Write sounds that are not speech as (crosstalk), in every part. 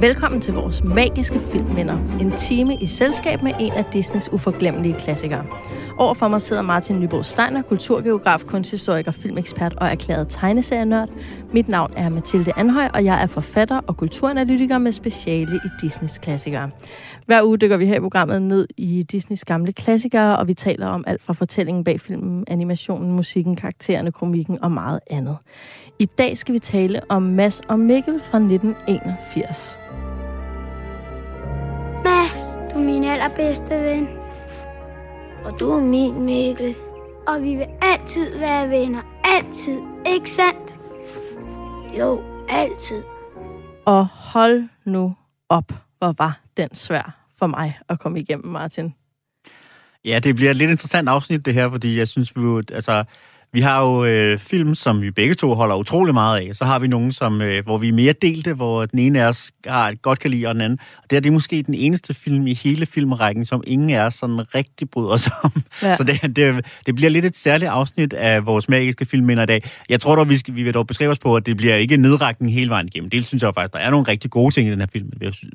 Velkommen til vores magiske filmminder. En time i selskab med en af Disneys uforglemmelige klassikere. Overfor mig sidder Martin Nyborg Steiner, kulturgeograf, kunsthistoriker, filmekspert og erklæret tegneserienørd. Mit navn er Mathilde Anhøj, og jeg er forfatter og kulturanalytiker med speciale i Disneys klassikere. Hver uge dykker vi her i programmet ned i Disneys gamle klassikere, og vi taler om alt fra fortællingen bag filmen, animationen, musikken, karaktererne, komikken og meget andet. I dag skal vi tale om Mads og Mikkel fra 1981. Du er min allerbedste ven. Og du er min Mikkel. Og vi vil altid være venner. Altid. Ikke sandt? Jo, altid. Og hold nu op, hvor var den svær for mig at komme igennem, Martin. Ja, det bliver et lidt interessant afsnit, det her, fordi jeg synes, vi jo, altså, vi har jo øh, film, som vi begge to holder utrolig meget af. Så har vi nogle, som, øh, hvor vi er mere delte, hvor den ene af os har, godt kan lide, og den anden. Og det er, det er måske den eneste film i hele filmrækken, som ingen af os sådan rigtig bryder os om. Ja. Så det, det, det bliver lidt et særligt afsnit af vores magiske filmminder i dag. Jeg tror dog, vi, skal, vi vil dog beskrive os på, at det bliver ikke nedrækning hele vejen igennem. Det synes jeg faktisk, der er nogle rigtig gode ting i den her film.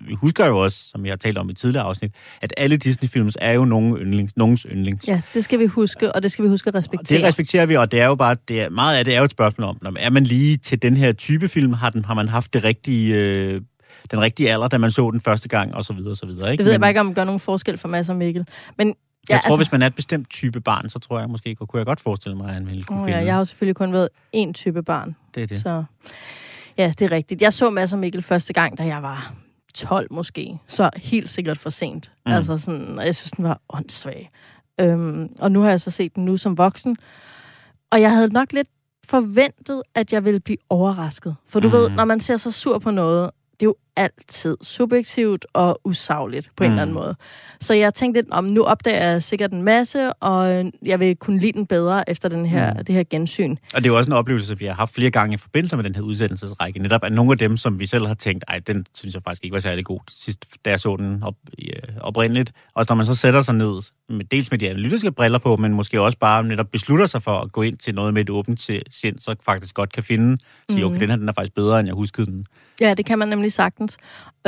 Vi husker jo også, som jeg har talt om i tidligere afsnit, at alle Disney-films er jo nogen yndlings, nogens yndlings. Ja, det skal vi huske, og det skal vi huske at respektere. Og det respekterer vi, og det er jo bare, det er, meget af det er jo et spørgsmål om, når er man lige til den her type film, har, den, har man haft det rigtige, øh, den rigtige alder, da man så den første gang, og så videre, og så videre. Ikke? Det ved Men, jeg bare ikke, om det gør nogen forskel for Mads og Mikkel. Men Ja, jeg tror, altså, hvis man er et bestemt type barn, så tror jeg måske, kunne jeg godt forestille mig, at han ville kunne oh, finde ja, Jeg har jo selvfølgelig kun været én type barn. Det er det. Så, ja, det er rigtigt. Jeg så Mads og Mikkel første gang, da jeg var 12 måske. Så helt sikkert for sent. Mm. Altså sådan, og jeg synes, den var åndssvag. Øhm, og nu har jeg så set den nu som voksen. Og jeg havde nok lidt forventet, at jeg ville blive overrasket. For du mm. ved, når man ser så sur på noget, det er jo altid subjektivt og usagligt på en mm. eller anden måde. Så jeg tænkte lidt, om nu opdager jeg sikkert en masse, og jeg vil kunne lide den bedre efter den her, mm. det her gensyn. Og det er jo også en oplevelse, vi har haft flere gange i forbindelse med den her udsendelsesrække. Netop at nogle af dem, som vi selv har tænkt, ej, den synes jeg faktisk ikke var særlig god sidst, da jeg så den op, øh, oprindeligt. Og når man så sætter sig ned, med, dels med de analytiske briller på, men måske også bare netop beslutter sig for at gå ind til noget med et åbent sind, så faktisk godt kan finde, sige, okay, mm. den her den er faktisk bedre, end jeg huskede den. Ja, det kan man nemlig sagtens.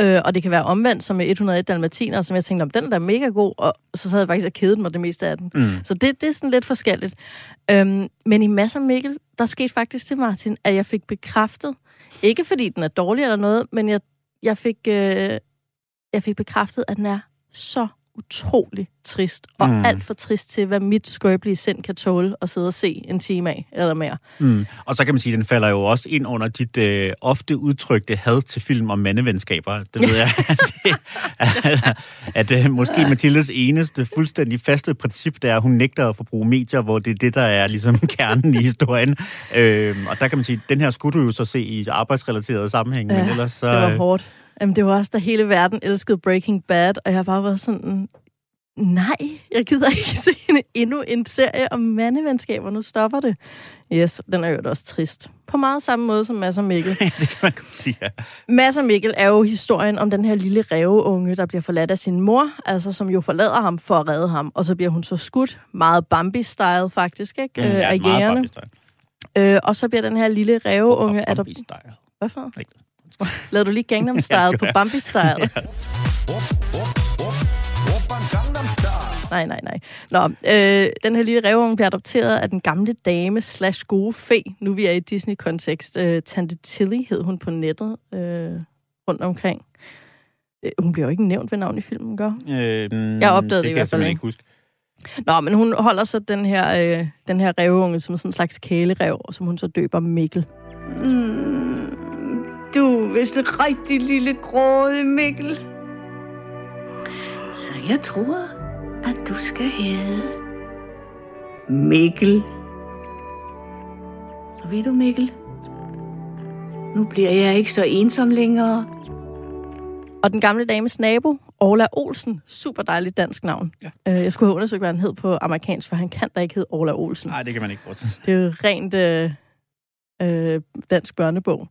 Øh, og det kan være omvendt, som med 101 Dalmatiner, som jeg tænkte, om den der er mega god, og så sad jeg faktisk og kedet mig det meste af den. Mm. Så det, det er sådan lidt forskelligt. Øhm, men i Masser Mikkel, der skete faktisk det, Martin, at jeg fik bekræftet, ikke fordi den er dårlig eller noget, men jeg, jeg, fik, øh, jeg fik bekræftet, at den er så utrolig trist, og mm. alt for trist til, hvad mit skrøbelige sind kan tåle at sidde og se en time af, eller mere. Mm. Og så kan man sige, at den falder jo også ind under dit øh, ofte udtrykte had til film om mandevenskaber. Det ved jeg, at, det, at, at, at måske Mathildes eneste fuldstændig faste princip, det er, at hun nægter at forbruge medier, hvor det er det, der er ligesom (laughs) kernen i historien. Øhm, og der kan man sige, at den her skulle du jo så se i arbejdsrelaterede sammenhæng, ja, men ellers så... det var hårdt. Jamen, det var også, da hele verden elskede Breaking Bad, og jeg bare var sådan, nej, jeg gider ikke (laughs) se en, endnu en serie om mandevenskaber, nu stopper det. Yes, den er jo også trist. På meget samme måde som Mads og Mikkel. (laughs) Ja, det kan man godt sige, ja. Mads og Mikkel er jo historien om den her lille ræveunge, der bliver forladt af sin mor, altså som jo forlader ham for at redde ham, og så bliver hun så skudt, meget Bambi-style faktisk, ikke? Mm, ja, af jægerne. Øh, og så bliver den her lille ræveunge... Oh, Bambi-style. Hvad for noget? Lavede du lige Gangnam Style (laughs) ja, på Bambi Style? (laughs) ja. Nej, nej, nej. Nå, øh, den her lille revunge bliver adopteret af den gamle dame slash gode fe. Nu vi er i Disney-kontekst. Øh, Tante Tilly hed hun på nettet øh, rundt omkring. Øh, hun bliver jo ikke nævnt ved navn i filmen, gør? Øh, jeg opdagede det, det i hvert fald ikke huske. Nå, men hun holder så den her, øh, den her revunge som sådan en slags kælerev, som hun så døber Mikkel. Mm, vist et rigtig lille gråde, Mikkel. Så jeg tror, at du skal hedde Mikkel. Og ved du, Mikkel, nu bliver jeg ikke så ensom længere. Og den gamle dames nabo, Orla Olsen, super dejligt dansk navn. Ja. Øh, jeg skulle have undersøgt, hvad han hed på amerikansk, for han kan da ikke hedde Orla Olsen. Nej, det kan man ikke forstå. Det er jo rent øh, øh, dansk børnebog.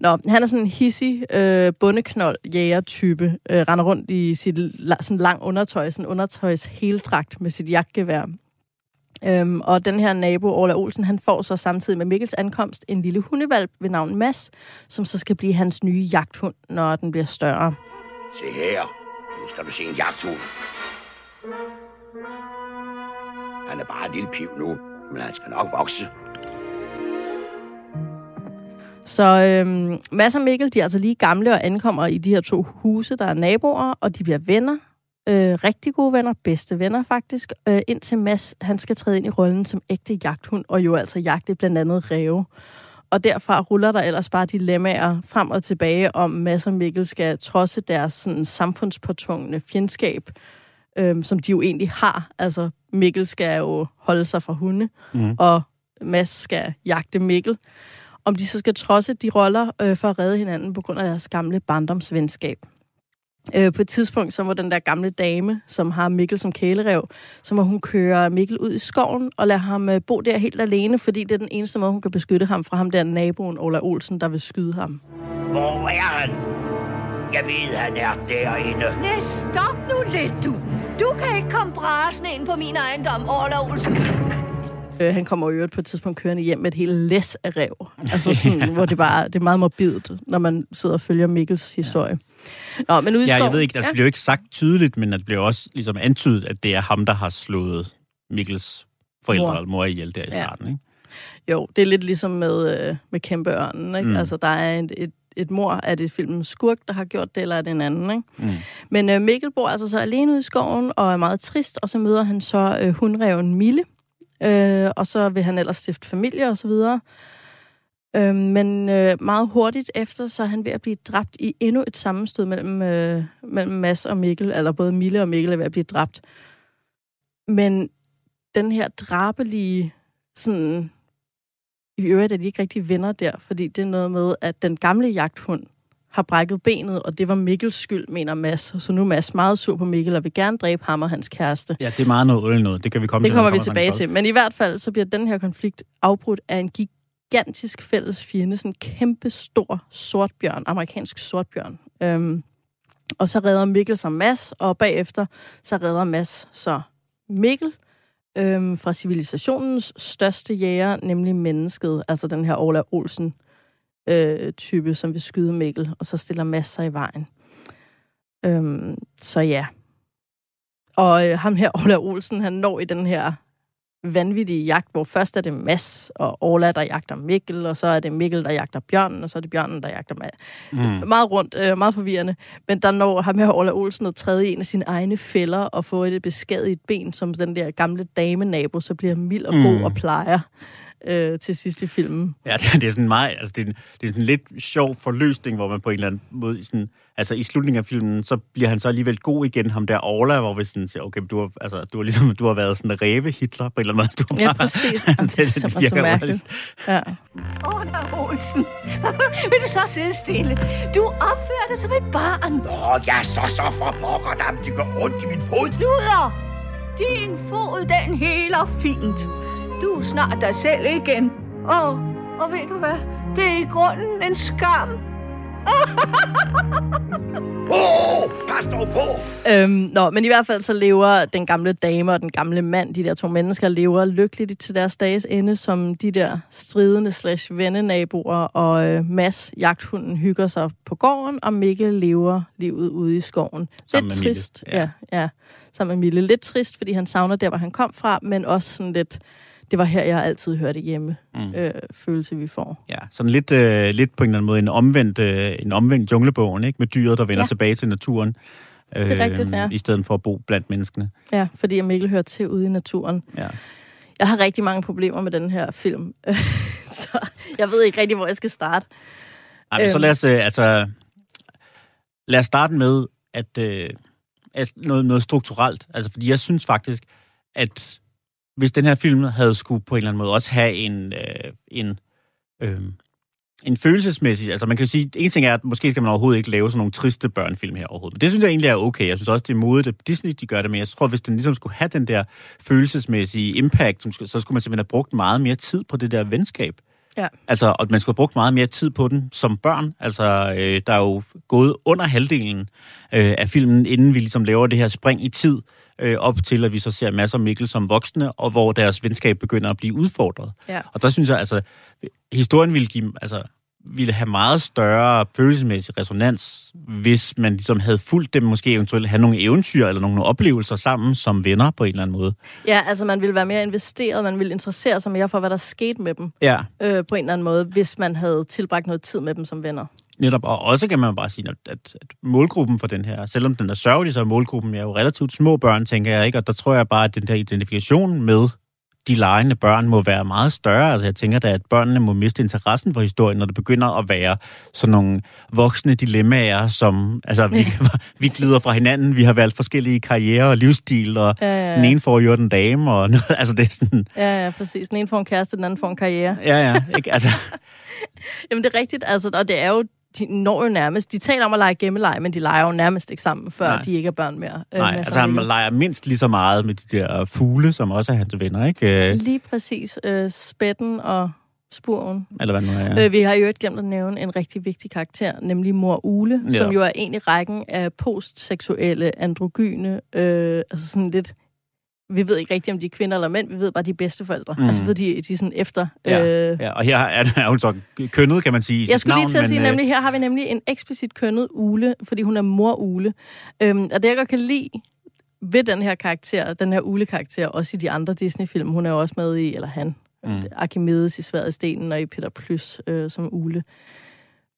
Nå, han er sådan en hissig, øh, bundeknold jæger-type. Øh, render rundt i sit la, sådan lang undertøj, sådan undertøjs heldragt med sit jagtgevær. Øhm, og den her nabo, Orla Olsen, han får så samtidig med Mikkels ankomst en lille hundevalp ved navn Mass, som så skal blive hans nye jagthund, når den bliver større. Se her. Nu skal du se en jagthund. Han er bare en lille piv nu, men han skal nok vokse. Så øhm, Mads og Mikkel, de er altså lige gamle og ankommer i de her to huse, der er naboer, og de bliver venner. Øh, rigtig gode venner, bedste venner faktisk, øh, indtil Mads han skal træde ind i rollen som ægte jagthund, og jo altså jagte blandt andet ræve. Og derfra ruller der ellers bare dilemmaer frem og tilbage, om Mads og Mikkel skal trodse deres sådan, samfundspåtvungne fjendskab, øh, som de jo egentlig har. Altså, Mikkel skal jo holde sig fra hunde, Mhm. og Mads skal jagte Mikkel om de så skal trodse de roller øh, for at redde hinanden på grund af deres gamle barndomsvenskab. Øh, på et tidspunkt, så må den der gamle dame, som har Mikkel som kælerev, så må hun køre Mikkel ud i skoven og lade ham øh, bo der helt alene, fordi det er den eneste måde, hun kan beskytte ham fra ham der naboen, Ola Olsen, der vil skyde ham. Hvor er han? Jeg ved, han er derinde. Næh, stop nu lidt, du. Du kan ikke komme brasende ind på min ejendom, Orla Olsen. Øh, han kommer jo på et tidspunkt kørende hjem med et helt læs af rev. Altså sådan, hvor det bare det er meget morbidt, når man sidder og følger Mikkels historie. Nå, men i Ja, jeg ved ikke, altså, det bliver jo ikke sagt tydeligt, men det bliver også ligesom antydet, at det er ham, der har slået Mikkels forældre Mor. eller mor ihjel der i Ja. starten. Ikke? Jo, det er lidt ligesom med, øh, med kæmpeørnen. Ikke? Mm. Altså, der er et, et, et mor, er det filmen Skurk, der har gjort det, eller er det en anden? Ikke? Mm. Men øh, Mikkel bor altså så alene ude i skoven, og er meget trist, og så møder han så øh, hundreven Mille, øh, og så vil han ellers stifte familie og så videre. Øh, men øh, meget hurtigt efter, så er han ved at blive dræbt i endnu et sammenstød mellem, øh, mellem Mads og Mikkel, eller både Mille og Mikkel er ved at blive dræbt. Men den her drabelige, sådan, i øvrigt er de ikke rigtig venner der, fordi det er noget med, at den gamle jagthund har brækket benet, og det var Mikkels skyld, mener Mads. Så nu er Mads meget sur på Mikkel og vil gerne dræbe ham og hans kæreste. Ja, det er meget noget øl noget. Det kan vi komme Det til. kommer når vi tilbage til. Men i hvert fald, så bliver den her konflikt afbrudt af en gigantisk fælles fjende, sådan en kæmpe stor sortbjørn, amerikansk sortbjørn. Øhm, og så redder Mikkel sig Mads, og bagefter så redder Mads så Mikkel øhm, fra civilisationens største jæger, nemlig mennesket, altså den her Ola Olsen øh, type, som vil skyde Mikkel, og så stiller Mads sig i vejen. Øhm, så ja. Og øh, ham her, (laughs) Ola Olsen, han når i den her vanvittige jagt, hvor først er det Mads og Orla, der jagter Mikkel, og så er det Mikkel, der jagter bjørnen, og så er det bjørnen, der jagter Mads. Mm. Meget rundt, øh, meget forvirrende. Men der når ham her, Orla Olsen, at træde i en af sine egne fælder og få et beskadiget ben, som den der gamle dame-nabo, så bliver mild og god Mm. og plejer øh, til sidst i filmen. Ja, det, (laughs) det er sådan meget, altså det er, det er sådan lidt sjov forløsning, hvor man på en eller anden måde, sådan, altså i slutningen af filmen, så bliver han så alligevel god igen, ham der Orla, hvor vi sådan siger, okay, du har, altså, du har ligesom, du har været sådan en ræve Hitler på en eller anden måde. Du Ja, bare- præcis. (laughs) Jamen, det er simpelthen så virker mærkeligt. Ja. Orla Olsen, (laughs) vil du så sidde stille? Du opfører dig som et barn. Nå, ja, så så for pokker dem. Det gør ondt i min fod. Luder! Din fod, den heler fint. Du er snart dig selv igen. Og, og ved du hvad? Det er i grunden en skam. Åh, oh, pas dog på. Øhm, nå, men i hvert fald så lever den gamle dame og den gamle mand, de der to mennesker, lever lykkeligt til deres dages ende, som de der stridende slash vennenaboer, og øh, Mads, jagthunden, hygger sig på gården, og Mikkel lever livet ude i skoven. Sammen lidt med Mille, trist, ja. ja. ja, ja. Sammen med Mille. Lidt trist, fordi han savner der, hvor han kom fra, men også sådan lidt, det var her, jeg altid hørte hjemme, Mm. øh, følelse, vi får. Ja, sådan lidt, øh, lidt på en eller anden måde en omvendt, øh, en omvendt junglebogen, ikke? Med dyret, der vender Ja. tilbage til naturen. Øh, er rigtigt, ja. I stedet for at bo blandt menneskene. Ja, fordi Mikkel hører til ude i naturen. Ja. Jeg har rigtig mange problemer med den her film, (laughs) så jeg ved ikke rigtig, hvor jeg skal starte. Ej, men så Øhm. lad os, øh, altså, lad os starte med at, øh, at noget, noget strukturelt. Altså, fordi jeg synes faktisk, at hvis den her film havde skulle på en eller anden måde også have en, øh, en, øh, en følelsesmæssig... Altså, man kan jo sige, en ting er, at måske skal man overhovedet ikke lave sådan nogle triste børnefilm her overhovedet. Men det synes jeg egentlig er okay. Jeg synes også, det er modigt, at Disney de gør det, men jeg tror, hvis den ligesom skulle have den der følelsesmæssige impact, så skulle- man simpelthen have brugt meget mere tid på det der venskab. Ja. Altså, og man skulle have brugt meget mere tid på den som børn. Altså, øh, der er jo gået under halvdelen øh, af filmen, inden vi ligesom laver det her spring i tid, øh, op til, at vi så ser masser af Mikkel som voksne, og hvor deres venskab begynder at blive udfordret. Ja. Og der synes jeg, altså, historien ville give, altså, ville have meget større følelsesmæssig resonans, hvis man ligesom havde fulgt dem, måske eventuelt have nogle eventyr eller nogle oplevelser sammen som venner på en eller anden måde. Ja, altså man ville være mere investeret, man ville interessere sig mere for, hvad der skete med dem Ja, øh, på en eller anden måde, hvis man havde tilbragt noget tid med dem som venner. netop. Og også kan man bare sige, at, at, at målgruppen for den her, selvom den er sørgelig, så er målgruppen er jo relativt små børn, tænker jeg ikke. Og der tror jeg bare, at den der identifikation med de legende børn må være meget større. Altså jeg tænker da, at børnene må miste interessen for historien, når det begynder at være sådan nogle voksne dilemmaer, som altså, vi, (laughs) vi glider fra hinanden, vi har valgt forskellige karriere og livsstil, og Ja, ja, ja. den ene får jo en dame, og noget, (laughs) altså det er sådan, Ja, ja, præcis. Den ene får en kæreste, den anden får en karriere. ja, ja, ikke? Altså, (laughs) Jamen, det er rigtigt, altså, og det er jo, de når jo nærmest, de taler om at lege gemmeleg, men de leger jo nærmest ikke sammen, før Nej. De ikke er børn mere. øh, nej, altså han leger mindst lige så meget med de der fugle, som også er hans venner, ikke? Øh, Lige præcis. Øh, spætten og spurven. Eller hvad nu er. Ja. Øh, vi har jo ikke glemt at nævne en rigtig vigtig karakter, nemlig mor Ule, ja. som jo er en i rækken af postseksuelle, androgyne, øh, altså sådan lidt... Vi ved ikke rigtigt, om de er kvinder eller mænd, vi ved bare, de er bedsteforældre. Mm. Altså ved de, de er sådan efter... Ja. Øh, Ja, og her er, er hun så kønnet, kan man sige, i Jeg skulle navn, lige til at men, sige, øh, nemlig her har vi nemlig en eksplicit kønnet Ule, fordi hun er mor Ule. Øhm, og det, jeg godt kan lide ved den her karakter, den her Ule-karakter, også i de andre Disney-film, hun er jo også med i, eller han, mm. Archimedes i Sværet i Stenen og i Peter Plys øh, som Ule.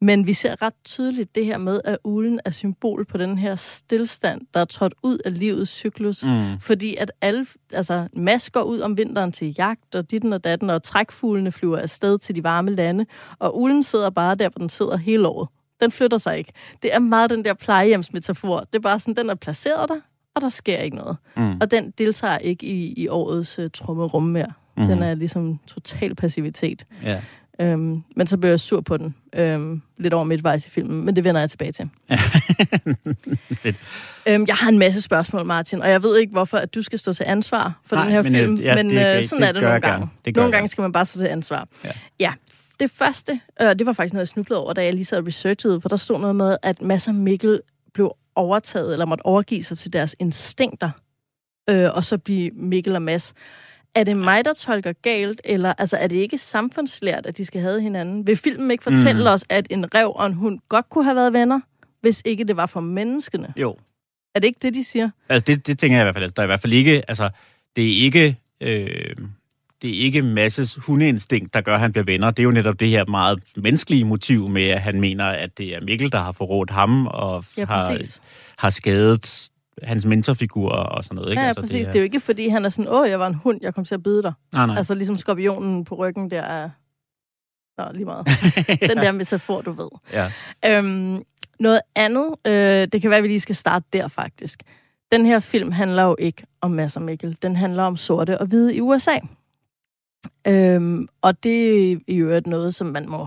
Men vi ser ret tydeligt det her med, at ulen er symbol på den her stillstand, der er trådt ud af livets cyklus. Mm. Fordi at alle, altså Mads går ud om vinteren til jagt, og ditten og datten, og trækfuglene flyver afsted til de varme lande, og ulen sidder bare der, hvor den sidder hele året. Den flytter sig ikke. Det er meget den der plejehjemsmetafor. Det er bare sådan, den er placeret der, og der sker ikke noget. Mm. Og den deltager ikke i, i årets uh, trummerum mere. Mm. Den er ligesom total passivitet. Ja. Øhm, men så bliver jeg sur på den. Øhm, lidt over midtvejs i filmen, men det vender jeg tilbage til. (laughs) Øhm, jeg har en masse spørgsmål, Martin, og jeg ved ikke, hvorfor at du skal stå til ansvar for Nej, den her men, film, ja, men det- øh, sådan det er det nogle gange. Det Nogle gange skal man bare stå til ansvar. Ja. ja. Det første, øh, det var faktisk noget, jeg snublede over, da jeg lige sad og researchede, for der stod noget med, at Mads og Mikkel blev overtaget, eller måtte overgive sig til deres instinkter, øh, og så blive Mikkel og Mads. Er det mig, der tolker galt, eller altså, er det ikke samfundslært, at de skal have hinanden? Vil filmen ikke fortælle Mm. os, at en rev og en hund godt kunne have været venner, hvis ikke det var for menneskene? Jo, Er det ikke det, de siger? altså det, det tænker jeg i hvert fald. Der er i hvert fald ikke, altså, det er ikke, øh, det er ikke Masses hundeinstinkt, der gør, at han bliver venner. Det er jo netop det her meget menneskelige motiv med, at han mener, at det er Mikkel, der har forrådt ham og Ja, har, har skadet hans mentorfigur og sådan noget. Ikke? Ja, ja Altså, præcis. Det, er- det er jo ikke, fordi han er sådan, åh, jeg var en hund, jeg kom til at bide dig. Nej, nej. Altså ligesom skorpionen på ryggen der er... Nå, lige meget. (laughs) Den der metafor, du ved. ja. Øhm, noget andet, øh, det kan være, at vi lige skal starte der faktisk. Den her film handler jo ikke om Mads og Mikkel. Den handler om sorte og hvide i USA. Øhm, og det er øvrigt noget, som man må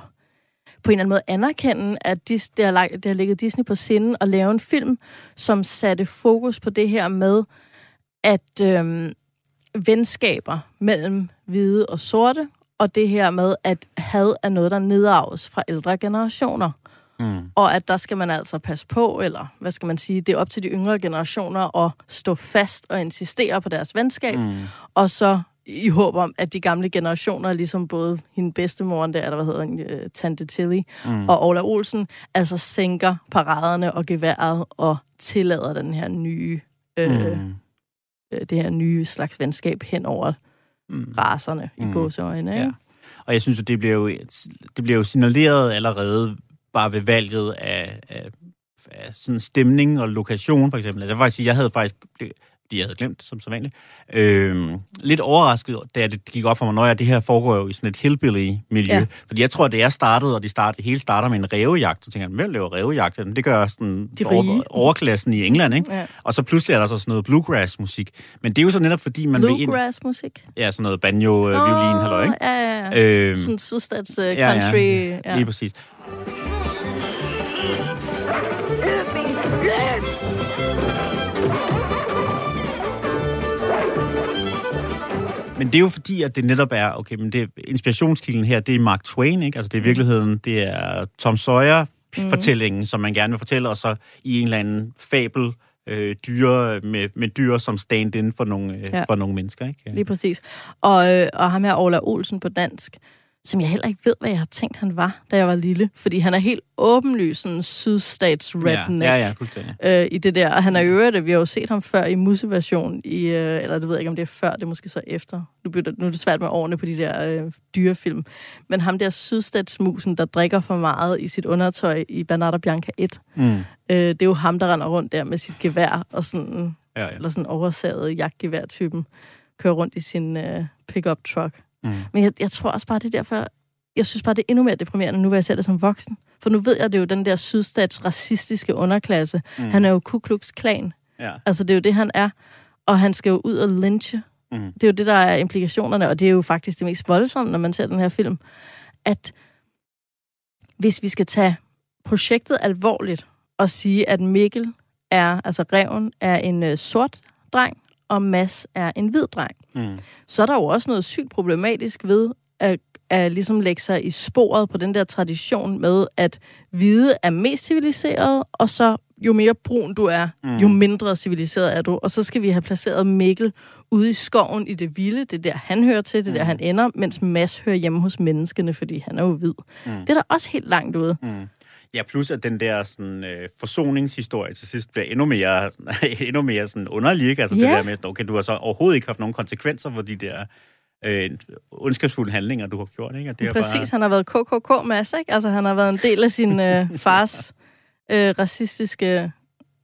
på en eller anden måde anerkende, at dis, det, har, det har ligget Disney på sinden at lave en film, som satte fokus på det her med, at øhm, venskaber mellem hvide og sorte, og det her med, at had er noget, der nedarves fra ældre generationer Mm. og at der skal man altså passe på, eller hvad skal man sige, det er op til de yngre generationer at stå fast og insistere på deres venskab. Mm. og så i håb om, at de gamle generationer, ligesom både hende bedstemor, der, eller hvad hedder hun, øh, Tante Tilly, mm. og Ola Olsen, altså sænker paraderne og geværet og tillader den her nye, øh, mm. Øh, det her nye slags venskab hen over Mm. raserne mm. I gåseøjne. Ja. Ikke? Og jeg synes, at det bliver jo, det bliver jo signaleret allerede bare ved valget af, af, af sådan stemning og lokation, for eksempel. Altså, jeg vil faktisk sige, jeg havde faktisk, fordi jeg havde glemt, som så vanligt, øh, lidt overrasket, da det gik op for mig, når jeg, det her foregår jo i sådan et hillbilly-miljø. Ja. Ja. Fordi jeg tror, at det er startet, og de start, det hele starter med en rævejagt. Så tænker jeg, hvem laver rævejagt? Jamen, det gør sådan De over, overklassen i England, ikke? Ja. Og så pludselig er der så sådan noget bluegrass-musik. Men det er jo så netop, fordi man. Bluegrass-musik. Ja, sådan noget banjo, øh, violin, halløj, ikke? Ja, ja, ja. Øhm, Sådan sydstats uh, ja, country. Ja, Ja, lige præcis. Men det er jo fordi, at det netop er, okay, men det, inspirationskilden her, det er Mark Twain, ikke? Altså det er i virkeligheden, det er Tom Sawyer, fortællingen, som man gerne vil fortælle, og så i en eller anden fabel øh, dyre, med, med dyr som stand-in for nogle, øh, Ja. ja. for nogle mennesker. Ikke? Lige præcis. Og, øh, og ham her, Ola Olsen på dansk, som jeg heller ikke ved, hvad jeg har tænkt, han var, da jeg var lille. Fordi han er helt åbenlyst sådan sydstats redneck. Ja, ja, ja, øh, i det der. Og han er i øvrigt, vi har jo set ham før i Museversion, i, øh, eller det ved jeg ikke, om det er før, det er måske så efter. Nu, bliver det, nu er det svært med årene på de der øh, dyrefilm. Men ham der sydstatsmusen, der drikker for meget i sit undertøj i Bernardo Bianca 1, Mm. øh, det er jo ham, der render rundt der med sit gevær, og sådan, Ja, ja. eller sådan oversaget jagtgevær-typen, kører rundt i sin øh, pickup truck. Mm. Men jeg, jeg tror også bare, det er derfor, jeg synes bare, det er endnu mere deprimerende, nu hvor jeg ser det som voksen. For nu ved jeg, det er jo den der sydstats racistiske underklasse. Mm. Han er jo Ku Klux Klan. Ja. Altså, det er jo det, han er. Og han skal jo ud og lynche. Mm. Det er jo det, der er implikationerne, og det er jo faktisk det mest voldsomme, når man ser den her film. At hvis vi skal tage projektet alvorligt og sige, at Mikkel er, altså reven, er en øh, sort dreng, og Mads er en hvid dreng, Mm. så er der jo også noget sygt problematisk ved at, at ligesom lægge sig i sporet på den der tradition med, at hvide er mest civiliseret, og så jo mere brun du er, mm. jo mindre civiliseret er du. Og så skal vi have placeret Mikkel ude i skoven i det vilde. Det er der, han hører til, det er der, han ender, mens Mads hører hjemme hos menneskene, fordi han er jo hvid. Mm. Det er da også helt langt ude. Mm. Ja, plus at den der sådan, øh, forsoningshistorie til sidst bliver endnu mere, (laughs) endnu mere sådan underlig. Ikke? Altså Ja. det der med, okay, du har så overhovedet ikke haft nogen konsekvenser for de der øh, ondskabsfulde handlinger, du har gjort. Ikke? Og det er Præcis, Bare, han har været KKK Mads, ikke? Altså, han har været en del af sin øh, fars øh, racistiske,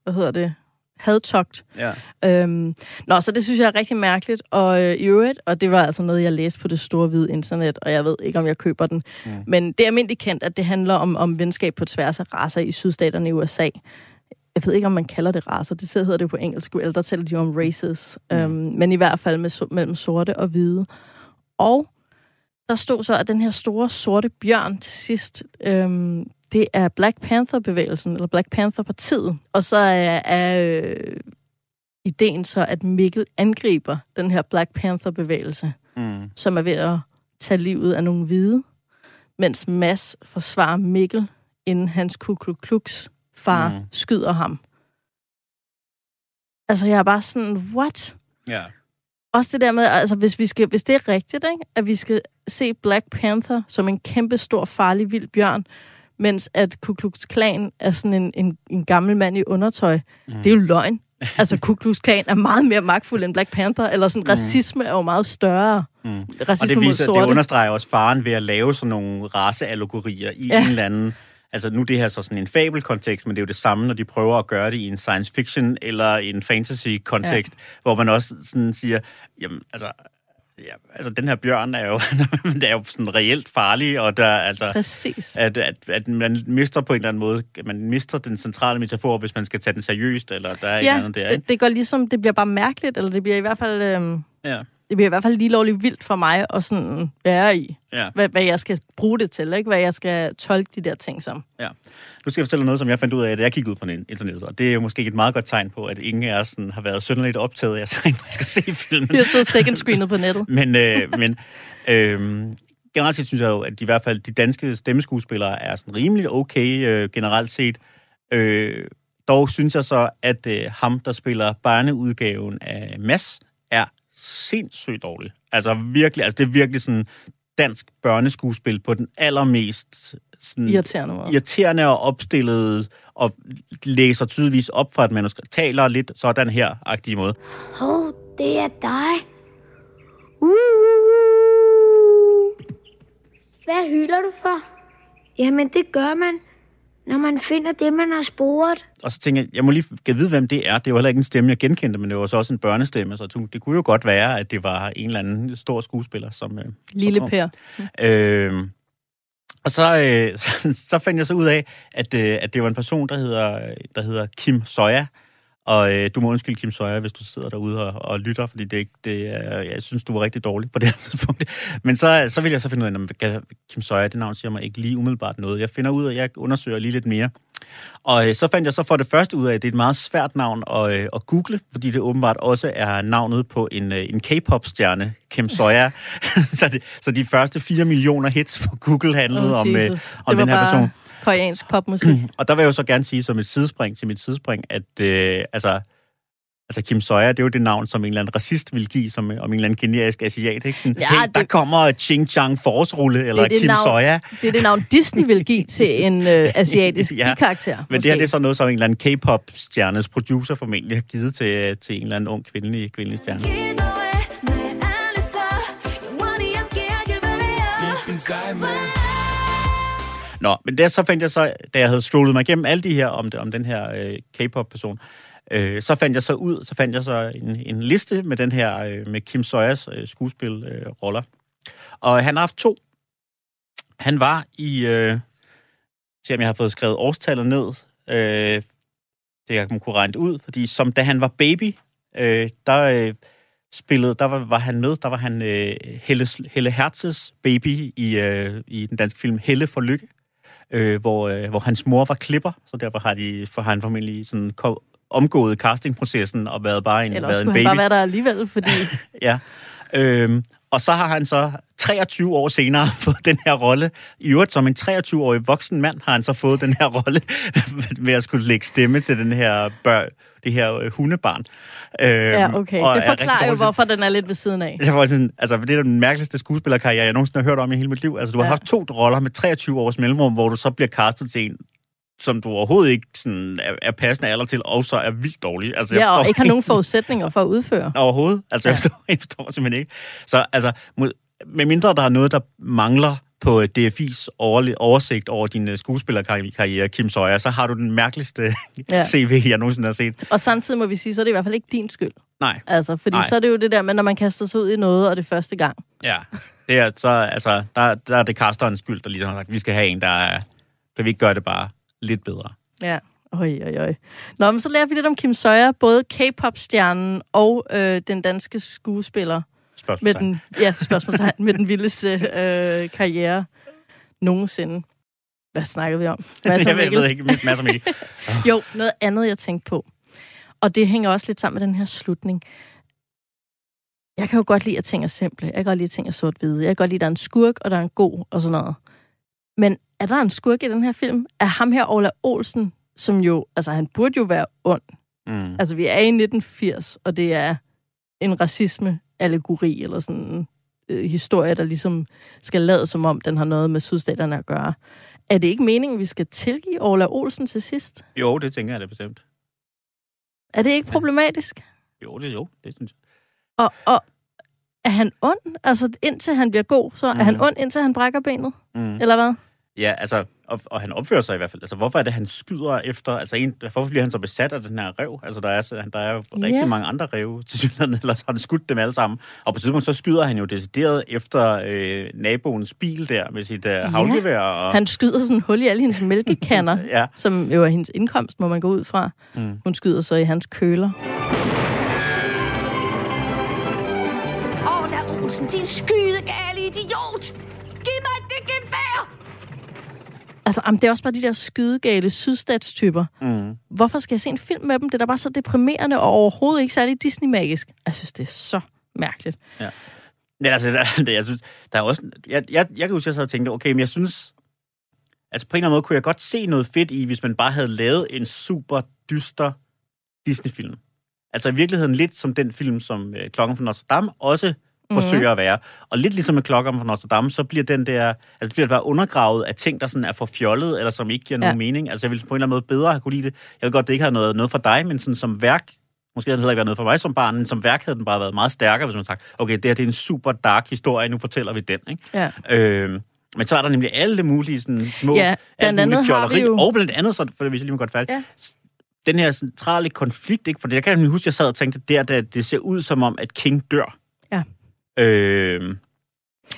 hvad hedder det, hadtogt. ja. Øhm, nå, så det synes jeg er rigtig mærkeligt. Og øh, i øvrigt, og det var altså noget, jeg læste på det store hvide internet, og jeg ved ikke, om jeg køber den. Mm. Men det er almindeligt kendt, at det handler om, om venskab på tværs af raser i sydstaterne i USA. Jeg ved ikke, om man kalder det raser. Det hedder det på engelsk. Eller der taler de om races. Mm. Øhm, men i hvert fald med, so- mellem sorte og hvide. Og der stod så, at den her store sorte bjørn til sidst, øhm, det er Black Panther-bevægelsen, eller Black Panther-partiet. Og så er, er øh, ideen så, at Mikkel angriber den her Black Panther-bevægelse, Mm. som er ved at tage livet af nogle hvide, mens Mads forsvarer Mikkel, inden hans Ku Klux Klux far Mm. skyder ham. Altså, jeg er bare sådan, what? ja. Også det der med, altså hvis, vi skal, hvis det er rigtigt, ikke? at vi skal se Black Panther som en kæmpe stor, farlig, vild bjørn, mens at Ku Klux Klan er sådan en, en, en gammel mand i undertøj. Mm. Det er jo løgn. (laughs) Altså, Ku Klux Klan er meget mere magtfuld end Black Panther, eller sådan, mm. racisme er jo meget større. Mm. Racisme Og det, viser, det understreger også faren ved at lave sådan nogle raceallegorier i ja. en eller anden... Altså nu er det her så sådan en fabelkontekst, men det er jo det samme, når de prøver at gøre det i en science fiction eller en fantasy-kontekst, ja. hvor man også sådan siger, jamen altså, ja, altså den her bjørn er jo, (laughs) det er jo sådan reelt farlig, og der altså... Præcis. At, at, at man mister på en eller anden måde, man mister den centrale metafor, hvis man skal tage den seriøst, eller der er et eller Ja, andet der, ikke? det, det går ligesom, det bliver bare mærkeligt, eller det bliver i hvert fald, øhm, Ja, det bliver i hvert fald lige lovligt vildt for mig at sådan være i, ja. hvad, hvad jeg skal bruge det til, ikke? Hvad jeg skal tolke de der ting som. Ja. Nu skal jeg fortælle noget, som jeg fandt ud af, da jeg kiggede ud på internettet, og det er jo måske et meget godt tegn på, at ingen af os sådan, har været synderligt optaget af at rent faktisk at se filmen. Jeg sidder second screenet på nettet. Men, øh, men øh, generelt set synes jeg jo, at de, i hvert fald de danske stemmeskuespillere er sådan rimelig okay øh, generelt set. Øh, dog synes jeg så, at øh, ham, der spiller barneudgaven af Mass, sindssygt dårlig. Altså virkelig, altså det er virkelig sådan dansk børneskuespil på den allermest sådan, Irriterende måde. irriterende og opstillet, og læser tydeligvis op fra et manuskript, taler lidt sådan her-agtige måde. Hov, det er dig. Uh. Hvad hylder du for? Jamen, det gør man, når man finder det, man har sporet. Og så tænker jeg, jeg må lige kan vide, hvem det er. Det er jo heller ikke en stemme, jeg genkendte, men det var så også en børnestemme, så det kunne jo godt være, at det var en eller anden stor skuespiller, som... Øh, Lille som, Per. Øh, og så, øh, (laughs) så fandt jeg så ud af, at, øh, at det var en person, der hedder, der hedder Kim Soya. Og øh, du må undskylde, Kim Soya, hvis du sidder derude og, og lytter, fordi det, det, er- jeg synes, du var rigtig dårlig på det her (laughs) tidspunkt. Men så, så vil jeg så finde ud af, om Kim Soya, det navn siger mig ikke lige umiddelbart noget. Jeg finder ud af, jeg undersøger lige lidt mere. Og øh, så fandt jeg så for det første ud af, at det er et meget svært navn at, øh, at google, fordi det åbenbart også er navnet på en, øh, en K-pop-stjerne, Kim Soya. (laughs) (laughs) så, det, så de første 4 millioner hits på Google handlede Oh, om, øh, om den her bare person. Koreansk popmusik. (clears throat) Og der vil jeg jo så gerne sige som et sidespring til mit sidespring, at øh, altså, Altså Kim Sawyer, det er jo det navn, som en eller anden racist vil give som, om en eller anden generisk asiat. Ikke? Sådan, Ja, hey, det- der kommer Ching Chang Force-rulle, eller det Kim navn- Sawyer. Det er det navn, Disney vil give til en øh, (laughs) asiatisk Ja, karakter. Men det her det er så noget, som en eller anden K-pop-stjernes producer formentlig har givet til, til en eller anden ung kvindelig, kvindelig stjerne. 기 Nå, men der så fandt jeg så, da jeg havde strollet mig igennem alle de her om, om den her øh, K-pop-person, øh, så fandt jeg så ud, så fandt jeg så en, en liste med den her, øh, med Kim Sawyers øh, skuespilroller. Øh, roller. og han har haft to. Han var i, øh, se om jeg har fået skrevet årstallet ned, øh, det jeg kunne regne ud, fordi som da han var baby, øh, der øh, spillede, der var, var han med, der var han øh, Helle, Helle Hertz's baby i, øh, i den danske film Helle for Lykke øh, hvor, øh, hvor hans mor var klipper, så derfor har, de, for han formentlig sådan omgået castingprocessen og været bare en, Eller været en skulle baby. han bare være der alligevel, fordi... (laughs) Ja. Øhm, og så har han så 23 år senere fået den her rolle. I øvrigt, som en 23-årig voksen mand, har han så fået den her rolle (laughs) med at skulle lægge stemme til den her bør, det her øh, hundebarn. Øhm, ja, okay. og Det er forklarer jo, hvorfor den er lidt ved siden af. jeg var sådan, altså, det er den mærkeligste skuespillerkarriere, jeg nogensinde har hørt om i hele mit liv. Altså, du har Ja. haft to roller med 23 års mellemrum, hvor du så bliver castet til en, som du overhovedet ikke sådan, er, er passende alder til, og så er vildt dårlig. Altså, jeg Ja, og ikke har (laughs) nogen forudsætninger for at udføre. Overhovedet. Altså, jeg, forstår, (laughs) jeg forstår simpelthen ikke. Så altså, mod, med mindre der er noget, der mangler på øh, DFI's oversigt over din øh, skuespillerkarriere, Kim Sawyer, så har du den mærkeligste (laughs) Ja. CV, jeg nogensinde har set. Og samtidig må vi sige, så er det i hvert fald ikke din skyld. Nej. Altså, fordi Nej. så er det jo det der med, når man kaster sig ud i noget, og det er første gang. Ja. Det er, så, altså, der, der er det kasterens skyld, der ligesom har sagt, vi skal have en, der, er, der vil ikke gøre det bare lidt bedre. Ja. Oj, oj, oj. Nå, men så lærer vi lidt om Kim Sawyer, både K-pop-stjernen og øh, den danske skuespiller med den, ja, spørgsmålstegn, med den vildeste øh, karriere nogensinde. Hvad snakkede vi om? (laughs) Mads og jeg ved, jeg ved ikke, masser af Mikkel. (laughs) Jo, noget andet, jeg tænkte på. Og det hænger også lidt sammen med den her slutning. Jeg kan jo godt lide, at ting er simple. Jeg kan godt lide, at ting er sort-hvide. Jeg kan godt lide, at der er en skurk, og der er en god, og sådan noget. Men er der en skurk i den her film? Er ham her, Ola Olsen, som jo... Altså, han burde jo være ond. Mm. Altså, vi er i 1980, og det er en racisme-allegori, eller sådan en øh, historie, der ligesom skal lade som om, den har noget med sydstaterne at gøre. Er det ikke meningen, vi skal tilgive Ola Olsen til sidst? Jo, det tænker jeg da bestemt. Er det ikke problematisk? Jo, det jo, det synes jeg. Og, og er han ond? Altså, indtil han bliver god, så er Mhm. han ond, indtil han brækker benet? Mm. Eller hvad? Ja, altså, og, og han opfører sig i hvert fald. Altså, hvorfor er det, han skyder efter... Altså, en, hvorfor bliver han så besat af den her rev? Altså, der er, der er jo Ja. rigtig mange andre rev til synligheden, (laughs) ellers har han skudt dem alle sammen. Og på et tidspunkt, så skyder han jo decideret efter øh, naboens bil der med sit øh, havlgevær. Og, Han skyder sådan hul i alle hendes mælkekanner, (laughs) Ja. som jo er hendes indkomst, må man gå ud fra. Mm. Hun skyder så i hans køler. Orla Olsen, din skydegale Altså, jamen, det er også bare de der skydegale sydstatstyper. Mm. Hvorfor skal jeg se en film med dem? Det er da bare så deprimerende og overhovedet ikke særlig Disney-magisk. Jeg synes, det er så mærkeligt. Men altså, (laughs) der, der, jeg synes, der er også... Jeg, jeg, jeg kan huske, at jeg sad og tænkte, okay, men jeg synes... Altså, på en eller anden måde kunne jeg godt se noget fedt i, hvis man bare havde lavet en super dyster Disney-film. Altså i virkeligheden lidt som den film, som øh, Klokken fra Notre Dame også Mhm. forsøger at være. Og lidt ligesom med Klokken fra Notre Dame, så bliver den der, altså bliver det bare undergravet af ting, der sådan er for fjollet, eller som ikke giver nogen Ja. mening. Altså jeg ville på en eller anden måde bedre have kunne lide det. Jeg ved godt, det ikke har noget, noget for dig, men sådan som værk, måske havde det heller ikke været noget for mig som barn, men som værk havde den bare været meget stærkere, hvis man sagt, okay, det her det er en super dark historie, nu fortæller vi den. Ikke? Ja. Øh, men så er der nemlig alle mulige sådan, små... Ja, blandt andet har vi fjolleri. jo- Og blandt andet, så, for hvis jeg lige må godt færdig, Ja. den her centrale konflikt, ikke? for jeg kan huske, jeg sad og tænkte, der, der, det ser ud som om, at King dør. Ja. Øh,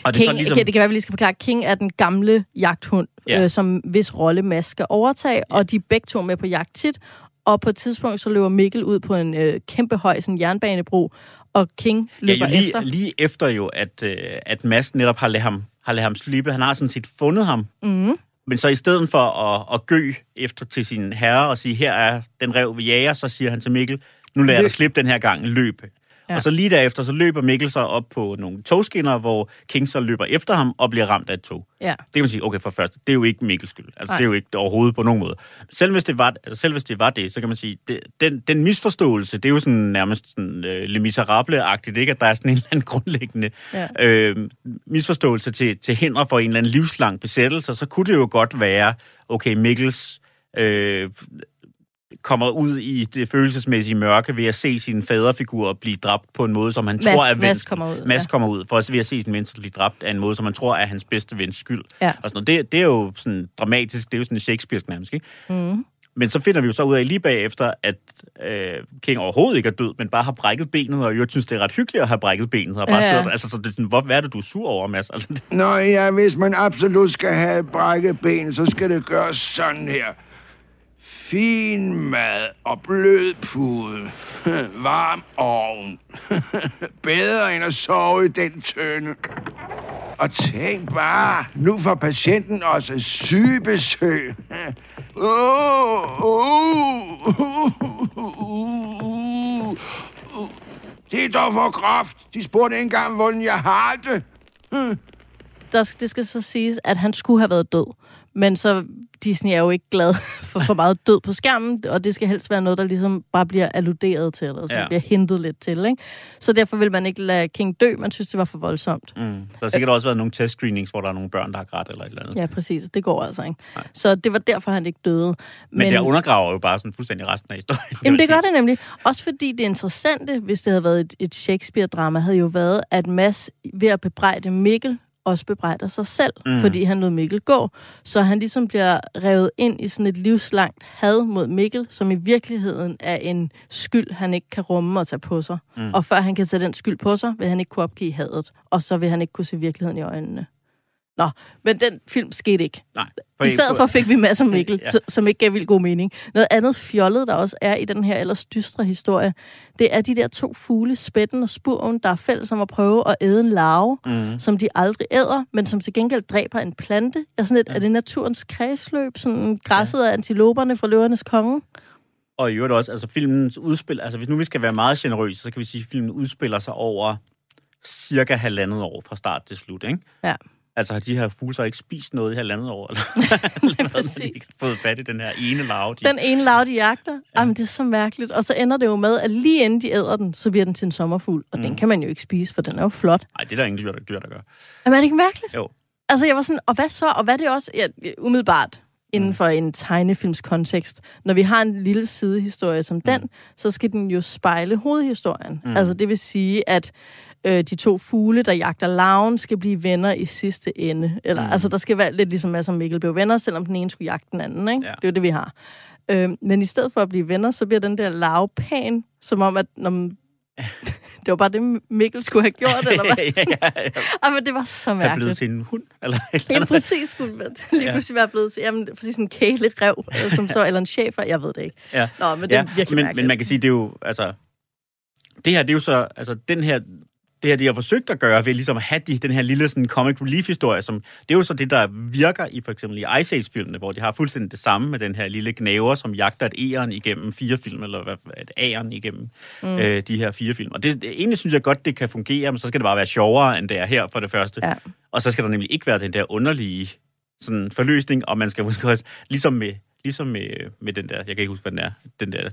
og det er King, så ligesom... okay, det kan være, vi lige skal forklare. King er den gamle jagthund, Ja. ja. øh, som hvis rolle Mads skal overtage, ja. og de er begge to med på jagt tit. Og på et tidspunkt, så løber Mikkel ud på en øh, kæmpe høj sådan jernbanebro, og King Ja, løber jo lige, efter. lige efter jo, at, øh, at Mads netop har ladet ham, har ladet ham slippe. Han har sådan set fundet ham. Mm. Men så i stedet for at, at gø efter til sin herre og sige, her er den rev, vi jager, så siger han til Mikkel, nu lader jeg dig slippe den her gang, løb. Ja. Og så lige derefter, så løber Mikkel så op på nogle togskinner, hvor King så løber efter ham og bliver ramt af et tog. Ja. Det kan man sige, okay, for først, det er jo ikke Mikkels skyld. Altså, Nej. det er jo ikke overhovedet på nogen måde. Selv hvis det var, altså, selv hvis det, var det, så kan man sige, det, den, den misforståelse, det er jo sådan nærmest sådan, øh, Le Miserable-agtigt, ikke? At der er sådan en eller anden grundlæggende Ja. øh, misforståelse til, til hinder for en eller anden livslang besættelse, så kunne det jo godt være, okay, Mikkels øh, kommer ud i det følelsesmæssige mørke ved at se sin faderfigur blive dræbt på en måde, som han Mads- tror er Mads vens- kommer ud, Mads ja. kommer ud, for at ved at se sin ven blive dræbt af en måde, som man tror er hans bedste vens skyld. Ja. Og sådan noget. Det, det er jo sådan dramatisk, det er jo sådan Shakespeare's nærmest, ikke? Mm. Men så finder vi jo så ud af lige bagefter, at øh, King overhovedet ikke er død, men bare har brækket benet, og jeg synes, det er ret hyggeligt at have brækket benet. Og bare Ja, sidder, altså, så det er sådan, hvor, hvad er det, du er sur over, Mads? Altså, det, Nå ja, hvis man absolut skal have brækket ben, så skal det gøres sådan her. Fin mad og blød pude. (laughs) Varm ovn. (laughs) Bedre end at sove i den tønde. Og tænk bare, nu får patienten også sygebesøg. Uh, uh, uh, uh. Det er dog for groft. De spurgte ikke engang, hvordan jeg har det. Der, det skal så siges, at han skulle have været død. Men så Disney er jo ikke glad (laughs) for for meget død på skærmen, og det skal helst være noget, der ligesom bare bliver alluderet til, eller sådan, Ja. bliver hintet lidt til. Ikke? Så derfor vil man ikke lade King dø, man synes, det var for voldsomt. mm. Der har sikkert også været nogle testscreenings, hvor der er nogle børn, der har grædt eller et eller andet. Ja, præcis. Det går altså ikke. Så det var derfor, han ikke døde. Men, Men det undergraver jo bare sådan fuldstændig resten af historien. Jamen det gør det nemlig. Også fordi det interessante, hvis det havde været et, et Shakespeare-drama, havde jo været, at Mads ved at bebrejde Mikkel, også bebrejder sig selv, Mm. fordi han lod Mikkel gå. Så han ligesom bliver revet ind i sådan et livslangt had mod Mikkel, som i virkeligheden er en skyld, han ikke kan rumme og tage på sig. Mm. Og før han kan tage den skyld på sig, vil han ikke kunne opgive hadet. Og så vil han ikke kunne se virkeligheden i øjnene. Nå, men den film skete ikke. Nej. I stedet for fik vi masser af Mikkel, Ja. ja. som ikke gav vildt god mening. Noget andet fjollet, der også er i den her ellers dystre historie, det er de der to fugle, spætten og spurven, der er fælles om at prøve at æde en larve, Mm. som de aldrig æder, men som til gengæld dræber en plante. Er, sådan et, Ja. ja. er det naturens kredsløb, sådan græsset af antiloperne fra løvernes konge? Og i øvrigt også, altså filmens udspil, altså hvis nu vi skal være meget generøse, så kan vi sige, at filmen udspiller sig over cirka halvandet år fra start til slut, ikke? Ja. Altså har de her fugle så ikke spist noget i halvandet år, eller, (laughs) eller hvad, de ikke fået fat i den her ene larve? De... Den ene larve, de jagter, ja. Jamen, det er så mærkeligt. Og så ender det jo med, at lige inden de æder den, så bliver den til en sommerfugl. Og mm. den kan man jo ikke spise, for den er jo flot. Nej, det er der ingen dyr, der, dyr, der gør. Jamen, er det ikke mærkeligt? Jo. Altså, jeg var sådan, og hvad så? Og hvad er det også? Ja, umiddelbart inden for en tegnefilms kontekst. Når vi har en lille sidehistorie som den, mm. så skal den jo spejle hovedhistorien. Mm. Mm. Altså, det vil sige, at øh, de to fugle, der jagter larven, skal blive venner i sidste ende. Eller, Mm. Altså, der skal være lidt ligesom Mads og Mikkel blev venner, selvom den ene skulle jagte den anden. Ikke? Ja. Det er jo det, vi har. Øh, men i stedet for at blive venner, så bliver den der larve pæn, som om, at når man, (laughs) det var bare det, Mikkel skulle have gjort, eller hvad? (laughs) ja, ja, ja. (laughs) Ej, men det var så Er mærkeligt. blevet til en hund, eller et andet. præcis skulle det lige Ja. pludselig være blevet til, jamen præcis en kælerev, øh, som så, eller en chefer, jeg ved det ikke. Ja. Nå, men det er virkelig men, mærkeligt. men man kan sige, det er jo, altså, det her, det er jo så, altså, den her, det her, de har forsøgt at gøre ved ligesom at have de, den her lille sådan, comic relief-historie, som, det er jo så det, der virker i for eksempel i Ice Age-filmene, hvor de har fuldstændig det samme med den her lille gnaver, som jagter et æren igennem fire film, eller hvad, et æren igennem mm. øh, de her fire film. Og det, egentlig synes jeg godt, det kan fungere, men så skal det bare være sjovere, end det er her for det første. Ja. Og så skal der nemlig ikke være den der underlige sådan, forløsning, og man skal måske også, ligesom med, ligesom med, med den der, jeg kan ikke huske, hvad den er, den der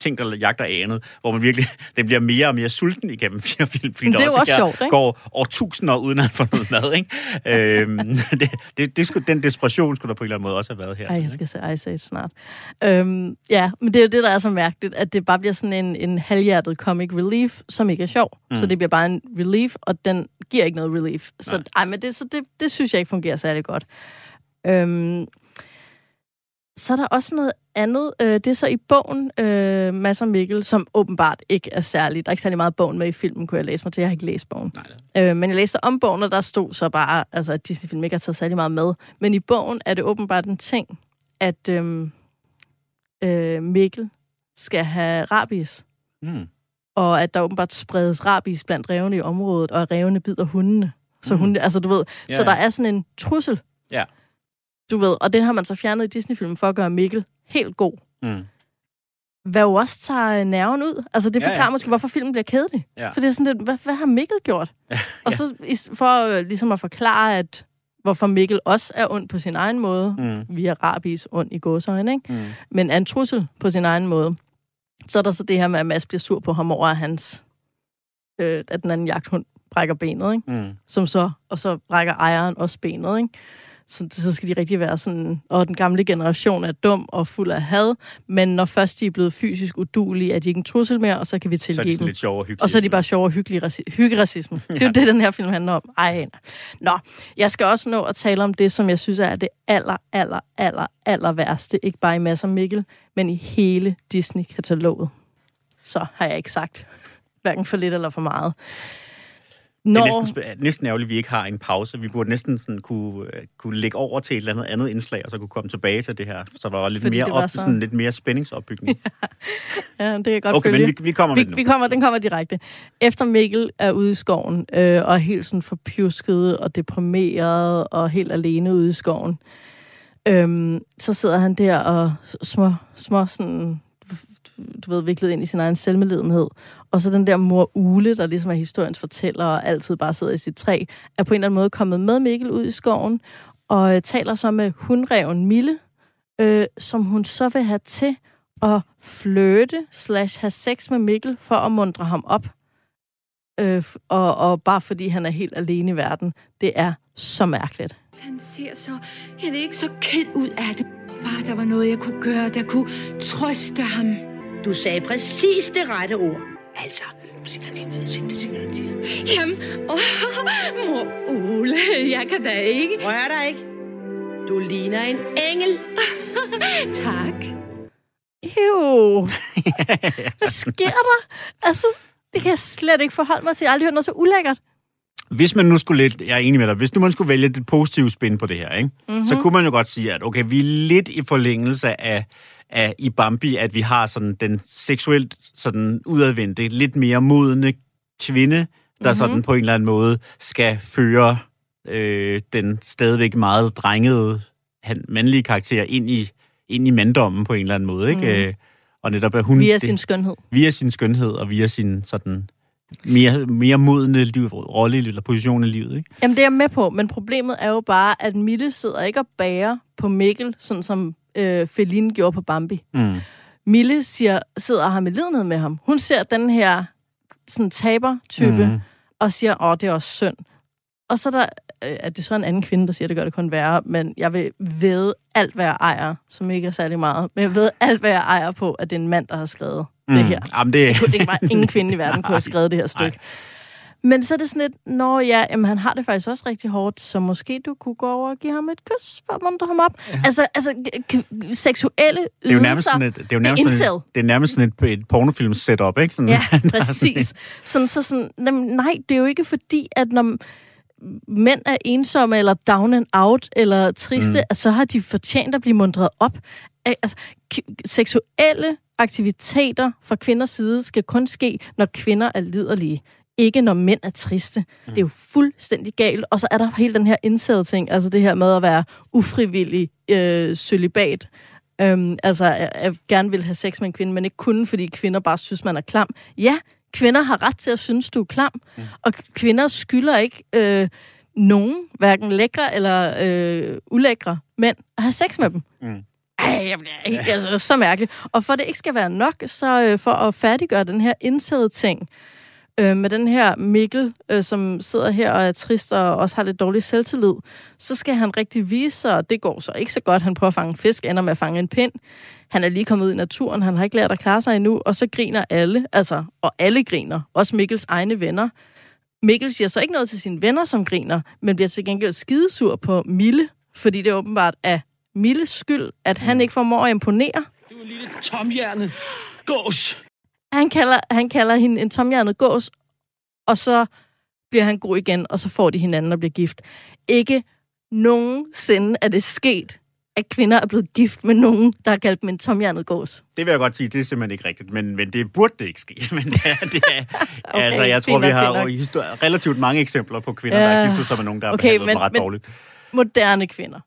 ting, der jagter andet, hvor man virkelig, (laughs) den bliver mere og mere sulten igennem (laughs) fire film, fordi der det er jo også her sjovt, ikke? går årtusinder uden at få noget mad, ikke? (laughs) øhm, det, det, det skulle, den desperation skulle der på en eller anden måde også have været her. Ej, jeg skal se Ice Age snart. Øhm, ja, men det er jo det, der er så mærkeligt, at det bare bliver sådan en, en halvhjertet comic relief, som ikke er sjov. Mm. Så det bliver bare en relief, og den giver ikke noget relief. Så, ej, men det, så det, det synes jeg ikke fungerer særlig godt. Øhm, så er der også noget andet. Øh, det er så i bogen, øh, Mads og Mikkel, som åbenbart ikke er særlig. Der er ikke særlig meget bogen med i filmen, kunne jeg læse mig til. Jeg har ikke læst bogen. Nej, Øh, men jeg læste om bogen, og der stod så bare, altså, at Disney-film ikke har taget særlig meget med. Men i bogen er det åbenbart en ting, at øhm, øh, Mikkel skal have rabies. Mm. Og at der åbenbart spredes rabies blandt revne i området, og revne bider hundene. Så Mm. hunde, altså du ved, Ja, så der er sådan en trussel. Ja. Du ved, og den har man så fjernet i Disney-filmen for at gøre Mikkel helt god. Mm. hvad jo også tager øh, nerven ud. Altså, det Ja, ja. forklarer måske, hvorfor filmen bliver kedelig. Ja. For det er sådan lidt, hvad, hvad har Mikkel gjort? (laughs) Og så for øh, ligesom at forklare, at hvorfor Mikkel også er ond på sin egen måde, Mm. via Rabis ond i gåsøjne, ikke? Mm. men er en trussel på sin egen måde. Så er der så det her med, at Mads bliver sur på ham over, at, hans, øh, at den anden jagthund brækker benet, ikke? Mm. Som så, og så brækker ejeren også benet, ikke? Så, så skal de rigtig være sådan, og den gamle generation er dum og fuld af had, men når først de er blevet fysisk udulige, er de ikke en trussel mere, og så kan vi Så er tilgive det sådan dem. lidt sjovere og hyggeligt. Og så er de bare sjove og hyggelige raci- hyggeracisme. (laughs) Det er jo det, den her film handler om. Ej, nej. Nå, jeg skal også nå at tale om det, som jeg synes er det aller, aller, aller, aller værste. Ikke bare i Mads og Mikkel, men i hele Disney-kataloget. Så har jeg ikke sagt hverken for lidt eller for meget. Det Når... er næsten, sp- næsten ærgerligt, at vi ikke har en pause. Vi burde næsten sådan kunne, øh, kunne lægge over til et eller andet andet indslag, og så kunne komme tilbage til det her. Så der var lidt, Fordi mere, det var op, så- sådan lidt mere spændingsopbygning. (laughs) Ja, det kan godt Okay, følge. men vi, vi kommer vi, lidt nu. vi kommer, den kommer direkte. Efter Mikkel er ude i skoven, øh, og er helt sådan forpjusket og deprimeret, og helt alene ude i skoven, øhm, så sidder han der og små, små sådan, du ved, viklet ind i sin egen selvmedledenhed. Og så den der mor Ule, der ligesom er historiens fortæller, og altid bare sidder i sit træ, er på en eller anden måde kommet med Mikkel ud i skoven, og øh, taler så med hundreven Mille, øh, som hun så vil have til at flirte slash have sex med Mikkel for at mundre ham op. Øh, og, og bare fordi han er helt alene i verden. Det er så mærkeligt. Han ser så, jeg ved ikke, så ked ud af det. Bare der var noget, jeg kunne gøre, der kunne trøste ham. Du sagde præcis det rette ord. Altså, Jamen, åh, mor Ole, jeg kan da ikke. rør dig ikke. Du ligner en engel. (laughs) Tak. Ew. (laughs) Hvad sker der? Altså, det kan jeg slet ikke forholde mig til. Jeg har aldrig hørt noget så ulækkert. Hvis man nu skulle lidt, jeg er enig med dig, hvis nu man skulle vælge det positive spin på det her, ikke? Mhm. Mm-hmm. så kunne man jo godt sige, at okay, vi er lidt i forlængelse af, af i Bambi, at vi har sådan den seksuelt sådan udadvendte, lidt mere modne kvinde, der Mhm. mm-hmm. sådan på en eller anden måde skal føre øh, den stadigvæk meget drengede mandlige karakter ind i, ind i manddommen på en eller anden måde, ikke? Mm. Og netop at hun... Via det- sin skønhed. via sin skønhed og via sin sådan mere, mere modne liv, rolle eller position i livet, ikke? Jamen, det er jeg med på, men problemet er jo bare, at Mille sidder ikke og bærer på Mikkel, sådan som øh, Feline gjorde på Bambi. Mm. Mille siger, sidder og har medlidenhed med ham. Hun ser den her sådan taber-type, mm. Og siger, åh, det er også synd. Og så er der, øh, at det er så en anden kvinde, der siger, det gør det kun værre, men jeg vil ved alt, hvad jeg ejer, som ikke er særlig meget, men jeg ved alt, hvad jeg ejer på, at det er en mand, der har skrevet mm. det her. Jamen, det, Det kunne det var ingen kvinde i verden (laughs) kunne have skrevet det her stykke. Men så er det sådan lidt, når ja, jamen, han har det faktisk også rigtig hårdt, så måske du kunne gå over og give ham et kys for at muntre ham op. Ja. Altså, altså seksuelle ydelser. det er jo nærmest sådan et, det er jo nærmest sådan et, det er nærmest sådan et, et pornofilm setup, ikke? Sådan, Ja, (laughs) præcis. Sådan, så sådan, jamen, nej, det er jo ikke fordi, at når mænd er ensomme, eller down and out, eller triste, mm. at så har de fortjent at blive mundret op. Al- Altså, seksuelle aktiviteter fra kvinders side skal kun ske, når kvinder er liderlige. Ikke når mænd er triste. Mm. Det er jo fuldstændig galt. Og så er der hele den her indsæde ting, altså det her med at være ufrivillig øh, celibat. Øhm, altså, jeg, jeg gerne vil have sex med en kvinde, men ikke kun, fordi kvinder bare synes, man er klam. Ja, kvinder har ret til at synes, du er klam. Mm. Og kvinder skylder ikke øh, nogen, hverken lækre eller øh, ulækre mænd, at have sex med dem. Mm. Ej, jeg bliver helt, altså, så mærkeligt. Og for det ikke skal være nok, så øh, for at færdiggøre den her indsæde ting, øh, med den her Mikkel, øh, som sidder her og er trist og også har lidt dårlig selvtillid, så skal han rigtig vise sig, og det går så ikke så godt. Han prøver at fange en fisk, ender med at fange en pind. Han er lige kommet ud i naturen, han har ikke lært at klare sig endnu, og så griner alle, altså, og alle griner, også Mikkels egne venner. Mikkel siger så ikke noget til sine venner, som griner, men bliver til gengæld skidesur på Mille, fordi det er åbenbart af Milles skyld, at han ikke formår at imponere. Du er en lille tomhjernet gås. Han kalder, han kalder hende en tomhjernet gås, og så bliver han god igen, og så får de hinanden og bliver gift. Ikke nogensinde er det sket, at kvinder er blevet gift med nogen, der har kaldt dem en tomhjernet gås. Det vil jeg godt sige, det er simpelthen ikke rigtigt, men, men det burde det ikke ske. (laughs) Men det er, det er, (laughs) okay, altså, jeg tror, vi har histori- relativt mange eksempler på kvinder, ja. der har giftet sig med nogen, der har Okay, behandlet men- dem ret men- dårligt. Moderne kvinder.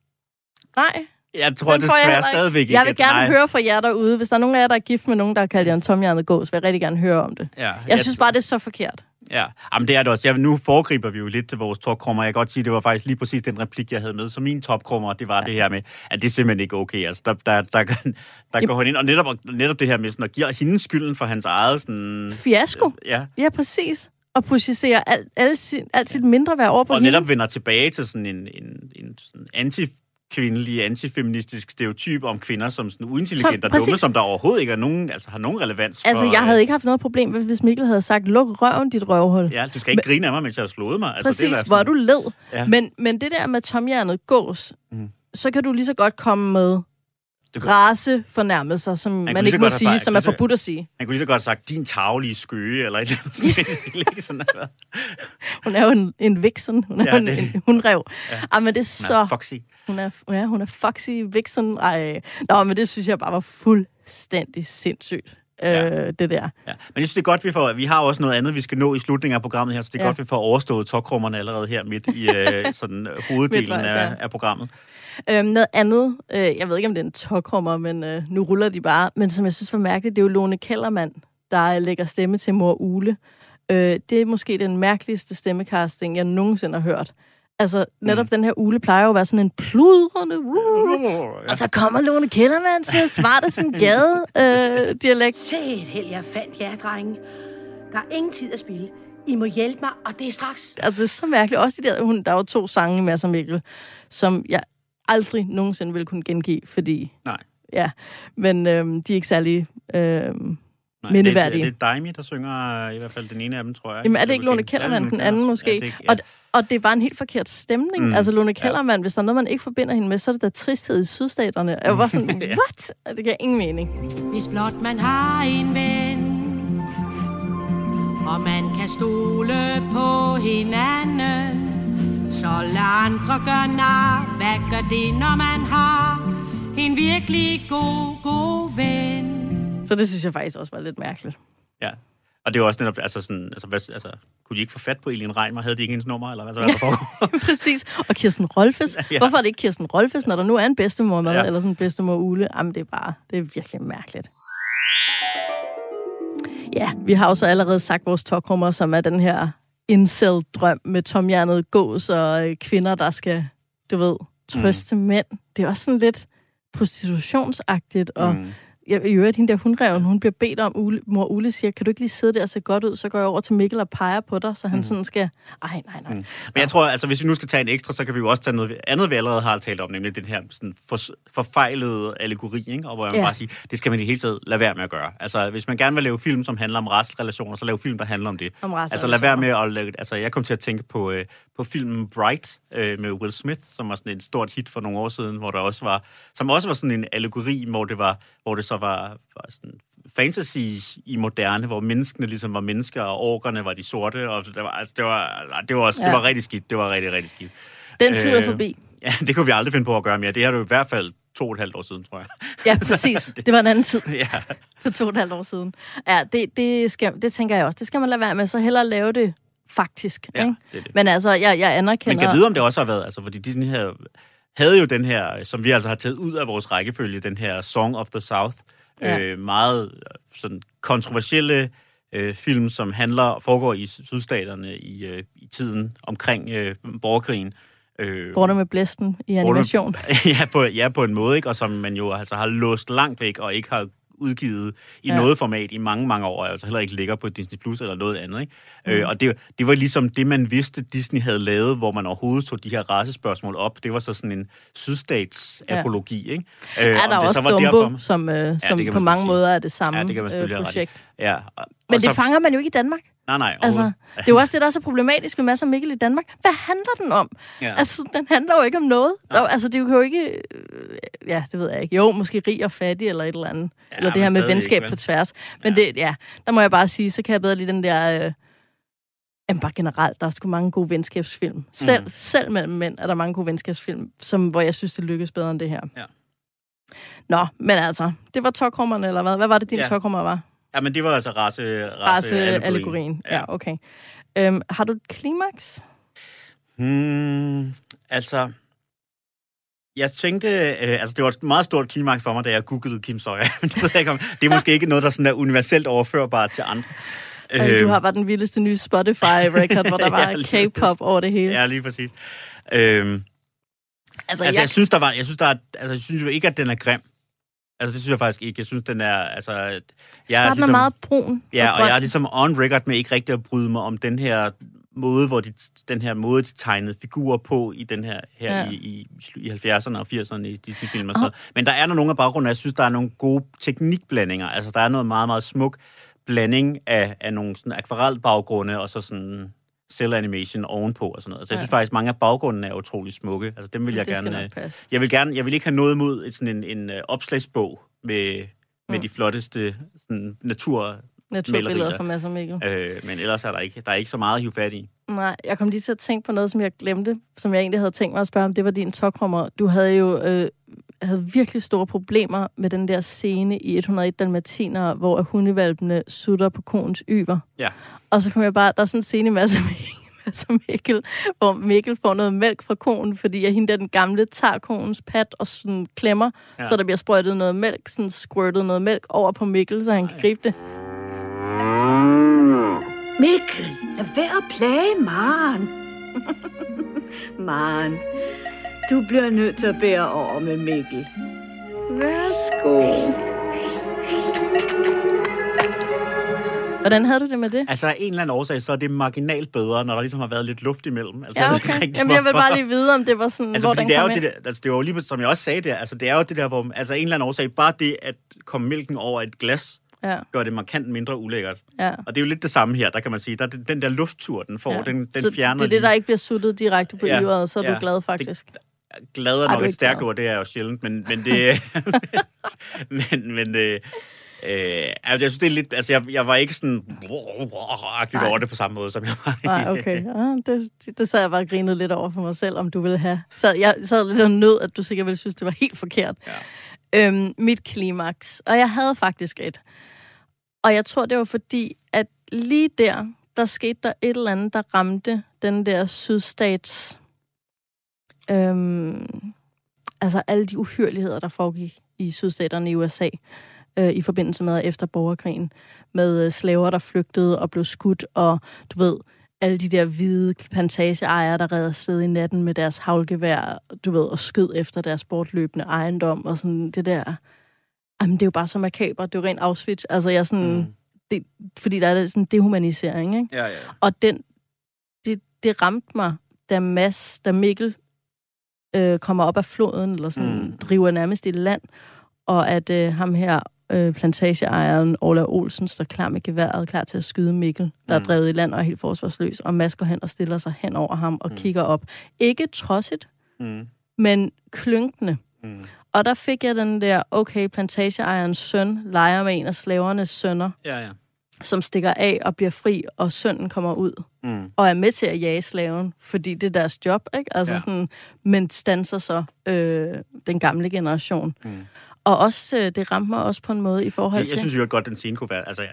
Nej, Jeg tror jeg desværre ikke. stadigvæk ikke. Jeg vil gerne nej. høre fra jer derude. Hvis der er nogen af jer, der er gift med nogen, der kaldt jer en tomhjernet gås, vil jeg rigtig gerne høre om det. Ja, Jeg synes bare, det er så forkert. Ja, Jamen, det er det også. Jeg, nu foregriber vi jo lidt til vores topkrummer. Jeg kan godt sige, det var faktisk lige præcis den replik, jeg havde med. Så min topkrummer, det var ja. det her med, at det er simpelthen ikke okay. Altså, der, der, der, der, der går han ind, og netop, netop det her med sådan, at give hende skylden for hans eget sådan... Fiasko. Ja, Ja, præcis. Og projicerer alt, alt, sit, alt sit mindre værd over på og hende. netop vender tilbage til sådan en, en, en sådan anti kvindelig, antifeministisk stereotyp om kvinder som sådan uintelligente og dumme, som der overhovedet ikke er nogen, altså, har nogen relevans Altså, for... jeg havde ikke haft noget problem, hvis Mikkel havde sagt, luk røven, dit røvhul. Ja, du skal ikke grine af mig, mens jeg har slået mig. Altså, Præcis, det er hvor du led. Ja. Men, men det der med tomhjernet gås, Mm. så kan du lige så godt komme med Du kan- racefornærmelser, som man lige ikke må sige, sagt- som er forbudt at sige. Han kunne lige så godt have sagt, din taglige skøge, eller et eller andet. sådan. (laughs) (laughs) Sådan noget. Hun er jo en, en vixen. Hun er Ja, ja, en, det- en hundrev. Ja. Ah, men det er så... er foxy. Hun er, ja, hun er foxy vixen. Ej. Nå, men det synes jeg bare var fuldstændig sindssygt. Ja. Øh, det der. Ja. Men jeg synes, det er godt, vi får... Vi har også noget andet, vi skal nå i slutningen af programmet her, så det er Ja. godt, vi får overstået tokrummerne allerede her midt i øh, (laughs) sådan, øh, hoveddelen Midtvejs, af, ja. af programmet. Øhm, noget andet, øh, jeg ved ikke, om det er en tokrummer, men øh, nu ruller de bare. Men som jeg synes var mærkeligt, det er jo Lone Kellermann, der lægger stemme til mor Ule. Øh, det er måske den mærkeligste stemmecasting, jeg nogensinde har hørt. Altså, netop mm. den her Ule plejer jo at være sådan en pludrende... Uh, og så kommer Lone Kellermann til smarte sådan gade øh, dialekt. Se et held, jeg fandt jer, drenge. Der er ingen tid at spille. I må hjælpe mig, og det er straks. Altså, det er så mærkeligt. Også de der, hun, der var to sange med som Mikkel, som jeg aldrig nogensinde ville kunne gengive, fordi... Nej. Ja, men øhm, de er ikke særlig øhm, Nej, mindeværdige. Det, det er Daimi, der synger øh, i hvert fald den ene af dem, tror jeg. Jamen er det ikke Lone Kellermann, Ja, den anden måske? Ja, det, ja. Og, og det var en helt forkert stemning. Mm, altså Lone ja. Kellermann, hvis der er noget, man ikke forbinder hende med, så er det da tristhed i sydstaterne. Jeg var sådan, (laughs) Ja. what? Det giver ingen mening. Hvis blot man har en ven Og man kan stole på hinanden Så lad andre gøre nar Hvad gør det, når man har En virkelig god, god ven Så det synes jeg faktisk også var lidt mærkeligt. Ja. Og det er jo også netop, altså sådan, altså, hvad, altså, kunne de ikke få fat på Elin Reimer? Havde de ikke hendes nummer, eller hvad så er der foregår? (laughs) Præcis. Og Kirsten Rolfes. (laughs) Ja. Hvorfor er det ikke Kirsten Rolfes, når der nu er en bedstemor med, Ja. ja. eller sådan en bedstemor Ule? Jamen, det er bare, det er virkelig mærkeligt. Ja, vi har jo så allerede sagt vores tokrummer, som er den her incel-drøm med tomhjernet gås og øh, kvinder, der skal, du ved, trøste mm. mænd. Det er også sådan lidt prostitutionsagtigt, og Mm. Jeg, i øvrigt, hende der hundreven, hun bliver bedt om, Ule, mor Ule siger, kan du ikke lige sidde der og se godt ud? Så går jeg over til Mikkel og peger på dig, så han mm. sådan skal, ej, nej, nej. Mm. Men jeg tror, altså hvis vi nu skal tage en ekstra, så kan vi jo også tage noget andet, vi allerede har talt om, nemlig den her sådan, for, forfejlede allegori, ikke? og hvor jeg ja. Bare sige, det skal man i hele taget lade være med at gøre. Altså hvis man gerne vil lave film, som handler om racerelationer, så lav film, der handler om det. Om Altså lad være med at lave, altså jeg kom til at tænke på, øh, på filmen Bright øh, med Will Smith, som var sådan et stort hit for nogle år siden, hvor der også var, som også var sådan en allegori, hvor det var, hvor det så var, var sådan fantasy i moderne, hvor menneskene ligesom var mennesker, og orkerne var de sorte, og det var, altså, det var, det var, også, ja. det var rigtig skidt. Det var rigtig, rigtig skidt. Den tid er Øh, forbi. Ja, det kunne vi aldrig finde på at gøre mere. Det det jo i hvert fald to og et halvt år siden, tror jeg. Ja, (laughs) præcis. Det var en anden tid ja. for to og et halvt år siden. Ja, det, det, skal, det tænker jeg også. Det skal man lade være med, så hellere lave det faktisk. Ja, ikke? det det. Men altså, jeg, jeg anerkender... Men kan vide, om det også har været, altså, fordi Disney her, havde jo den her, som vi altså har taget ud af vores rækkefølge, den her Song of the South, Ja. øh, meget øh, sådan kontroversielle øh, film, som handler foregår i sydstaterne i, øh, i tiden omkring øh, borgerkrigen. Øh, Borte med blæsten i animation. (laughs) ja, på, ja, på en måde, ikke? og som man jo altså har låst langt væk, og ikke har udgivet i ja. Ja. noget format i mange, mange år, og altså heller ikke ligger på Disney Plus eller noget andet. Ikke? Mm. Øh, og det, det var ligesom det, man vidste, Disney havde lavet, hvor man overhovedet tog de her racespørgsmål op. Det var så sådan en sydstats-apologi. Ikke? Øh, er der det også så var Dumbo, derfor- som, øh, som kan på man mange sige. måder er det samme Ja, det kan man øh, ret projekt. Ja. og- og Men så- det fanger man jo ikke i Danmark. Nej, nej. Altså, det er jo også det, der er så problematisk med Mads og Mikkel i Danmark. Hvad handler den om? Ja. Altså, den handler jo ikke om noget. Der, altså, det er jo ikke... øh, Ja, det ved jeg ikke. Jo, måske rig og fattig eller et eller andet. Ja, eller det her med venskab ikke, på tværs. Men ja. det, ja, der må jeg bare sige, så kan jeg bedre lide den der... Øh, Jamen bare generelt, der er sgu mange gode venskabsfilm. Selv, Mm. selv mellem mænd er der mange gode venskabsfilm, som, hvor jeg synes, det lykkes bedre end det her. Ja. Nå, men altså, det var tokrummerne, eller hvad? Hvad var det, din ja. tokrummer var? Ja, men det var altså race, Race-allegorien. Ja, okay. Øhm, har du et klimaks? Hmm, altså, jeg tænkte, øh, altså det var et meget stort klimaks for mig, da jeg googlede Kim Sawyer. (laughs) Det, ved jeg ikke, om, det er måske ikke noget, der sådan er universelt overførbart til andre. Øh, du Øhm, har bare den vildeste nye Spotify-record, hvor der (laughs) var Ja, K-pop over det hele. Ja, lige præcis. Øhm, Altså, altså, jeg, jeg- jeg synes, der var, jeg synes, der er, altså, jeg synes jo ikke, at den er grim. Altså, det synes jeg faktisk ikke. Jeg synes, den er, altså... Jeg Jeg den er meget brun Ja, og og jeg er ligesom on record med ikke rigtig at bryde mig om den her måde, hvor de, den her måde, de tegnede figurer på i den her, her Ja. i, i, i 70'erne og 80'erne i Disney-film og sådan noget. Men der er der nogle af baggrundene, jeg synes, der er nogle gode teknikblandinger. Altså, der er noget meget, meget smuk blanding af, af nogle sådan akvarelbaggrunde og så sådan cell animation ovenpå og sådan noget. Så jeg Ja. synes faktisk, mange af baggrundene er utrolig smukke. Altså, dem vil jeg Det skal gerne... øh, passe. Jeg vil gerne, jeg vil ikke have noget imod et, sådan en, en øh, opslagsbog med, med Mm. de flotteste sådan, natur Naturbilleder fra Mads og Mikkel. Øh, men ellers er der ikke, der er ikke så meget at hive fat i. Nej, jeg kom lige til at tænke på noget, som jeg glemte, som jeg egentlig havde tænkt mig at spørge om. Det var din tokrummer. Du havde jo øh, havde virkelig store problemer med den der scene i 101 Dalmatiner, hvor hundevalpene sutter på koens yver. Ja. Og så kom jeg bare, der er sådan en scene i (laughs) Mads og Mikkel, hvor Mikkel får noget mælk fra konen, fordi at hende der den gamle tager konens pat og sådan klemmer, Ja. så der bliver sprøjtet noget mælk, sådan squirtet noget mælk over på Mikkel, så han kan gribe det. Mikkel, lad være at plage Maren. (laughs) Maren, du bliver nødt til at bære over med Mikkel. Værsgo. Hvordan havde du det med det? Altså af en eller anden årsag, så er det marginalt bedre, når der ligesom har været lidt luft imellem. Altså, Ja, okay. rigtig, Jamen, jeg vil bare lige vide, om det var sådan, Altså, hvor den det er kom jo ind. det der, altså, det var jo lige, som jeg også sagde der, altså, det er jo det der, hvor, altså, en eller anden årsag, bare det at komme mælken over et glas, Ja. gør det markant mindre ulækkert. Ja. Og det er jo lidt det samme her, der kan man sige. Der er den- der lufttur, den får, Ja. den, den så fjerner det er det, der ikke bliver suttet direkte på Ja, yveret, så er ja. du glad faktisk. Det, glad er nok er et stærkt ord, det er jo sjældent, men, men det... (laughs) men, men øh, øh, altså, jeg synes, det er lidt... Altså, jeg, jeg var ikke sådan... Nej. over det på samme måde, som jeg var. Nej, okay. Ja, det, det sad jeg bare og grinede lidt over for mig selv, om du ville have. Så jeg sad lidt og nød, at du sikkert ville synes, det var helt forkert. Ja. Øhm, mit klimaks. Og jeg havde faktisk et. Og jeg tror, det var fordi, at lige der, der skete der et eller andet, der ramte den der sydstats... Øhm, altså alle de uhyrligheder, der foregik i sydstaterne i USA øh, i forbindelse med efter borgerkrigen, med øh, slaver, der flygtede og blev skudt, og du ved, alle de der hvide plantageejere, der redder sted i natten med deres havlgevær, du ved, og skød efter deres bortløbende ejendom, og sådan det der... Jamen, det er jo bare så makaber, det er jo rent Auschwitz. Altså, jeg er sådan... Mm. Det, fordi der er sådan en dehumanisering, ikke? Ja, ja. Og den, det, det ramte mig, da Mads, da Mikkel øh, kommer op af floden, eller sådan mm. driver nærmest i land, og at øh, ham her, øh, plantageejeren Ola Olsen, står klar med geværet, klar til at skyde Mikkel, der mm. er drevet i land og er helt forsvarsløs, og Mads går hen og stiller sig hen over ham og mm. kigger op. Ikke trodsigt, Mm. men klynkende. Mm. Og der fik jeg den der, okay, plantageejerens søn leger med en af slavernes sønner, Ja, ja. Som stikker af og bliver fri, og sønnen kommer ud Mm. og er med til at jage slaven, fordi det er deres job, ikke? Altså Ja. ja. sådan, men stanser så øh, den gamle generation. Mm. Og også, øh, det ramte mig også på en måde i forhold Jeg, til... jeg synes jo godt, den scene kunne være... Altså, jeg,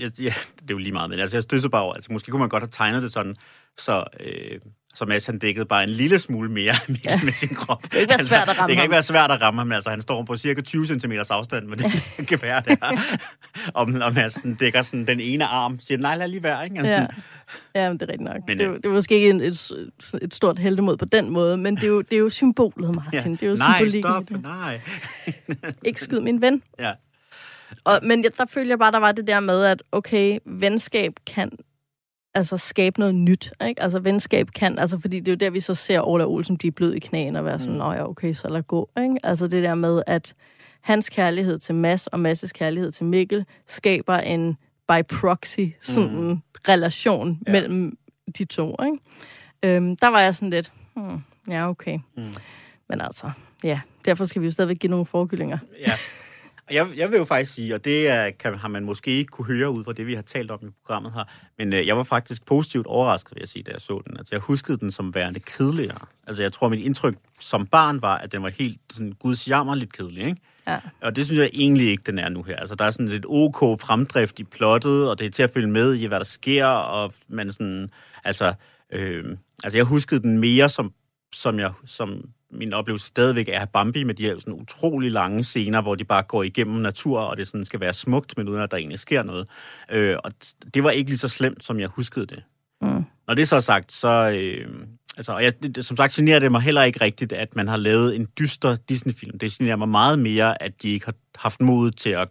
jeg, jeg, det er jo lige meget, men altså, jeg stødser bare over, altså, måske kunne man godt have tegnet det sådan, så, øh, så Mads han dækkede bare en lille smule mere (laughs) ja. med sin krop. Det kan ikke være svært at ramme Det kan ham. ikke være svært at ramme ham, altså han står på cirka 20 cm afstand med det (laughs) gevær der. og, og Mads den dækker sådan den ene arm, siger, nej, lad lige være, ikke? Altså, Ja. Ja, men det er rigtigt nok. Men, det, er, øh, det er måske ikke en, et, et stort heldemod på den måde, men det er jo, det er jo symbolet, Martin. Det er jo nej, stop, det. nej. (laughs) Ikke skyd min ven. Ja. Og, men jeg, der følger jeg bare, der var det der med, at okay, venskab kan altså skabe noget nyt, ikke? Altså venskab kan, altså fordi det er jo der, vi så ser Ola Olsen blive blød i knæene og være sådan, Mm. nå ja, okay, så lad gå, ikke? Altså det der med, at hans kærlighed til Mads og Mads' kærlighed til Mikkel skaber en by proxy sådan Mm. relation ja. mellem de to, ikke? Øhm, der var jeg sådan lidt, hmm, ja, okay. Mm. Men altså, ja, derfor skal vi jo stadigvæk give nogle forkyllinger. Ja. (laughs) Jeg, jeg vil jo faktisk sige, og det er, kan, har man måske ikke kunne høre ud fra det, vi har talt om i programmet her, men øh, jeg var faktisk positivt overrasket, vil jeg sige, da jeg så den. Altså, jeg huskede den som værende kedeligere. Altså, jeg tror, mit indtryk som barn var, at den var helt sådan gudsjammerligt kedelig, ikke? Ja. Og det synes jeg egentlig ikke, den er nu her. Altså, der er sådan lidt OK fremdrift i plottet, og det er til at følge med i, hvad der sker, og man sådan, altså, øh, altså jeg huskede den mere som, som, jeg, som min oplevelse stadigvæk er Bambi med de her sådan utrolig lange scener, hvor de bare går igennem natur, og det sådan skal være smukt, men uden at der egentlig sker noget. Øh, og det var ikke lige så slemt, som jeg huskede det. Mm. Når det så er sagt, så... Øh, altså, og jeg, det, som sagt generer det mig heller ikke rigtigt, at man har lavet en dyster Disney-film. Det generer mig meget mere, at de ikke har haft mod til at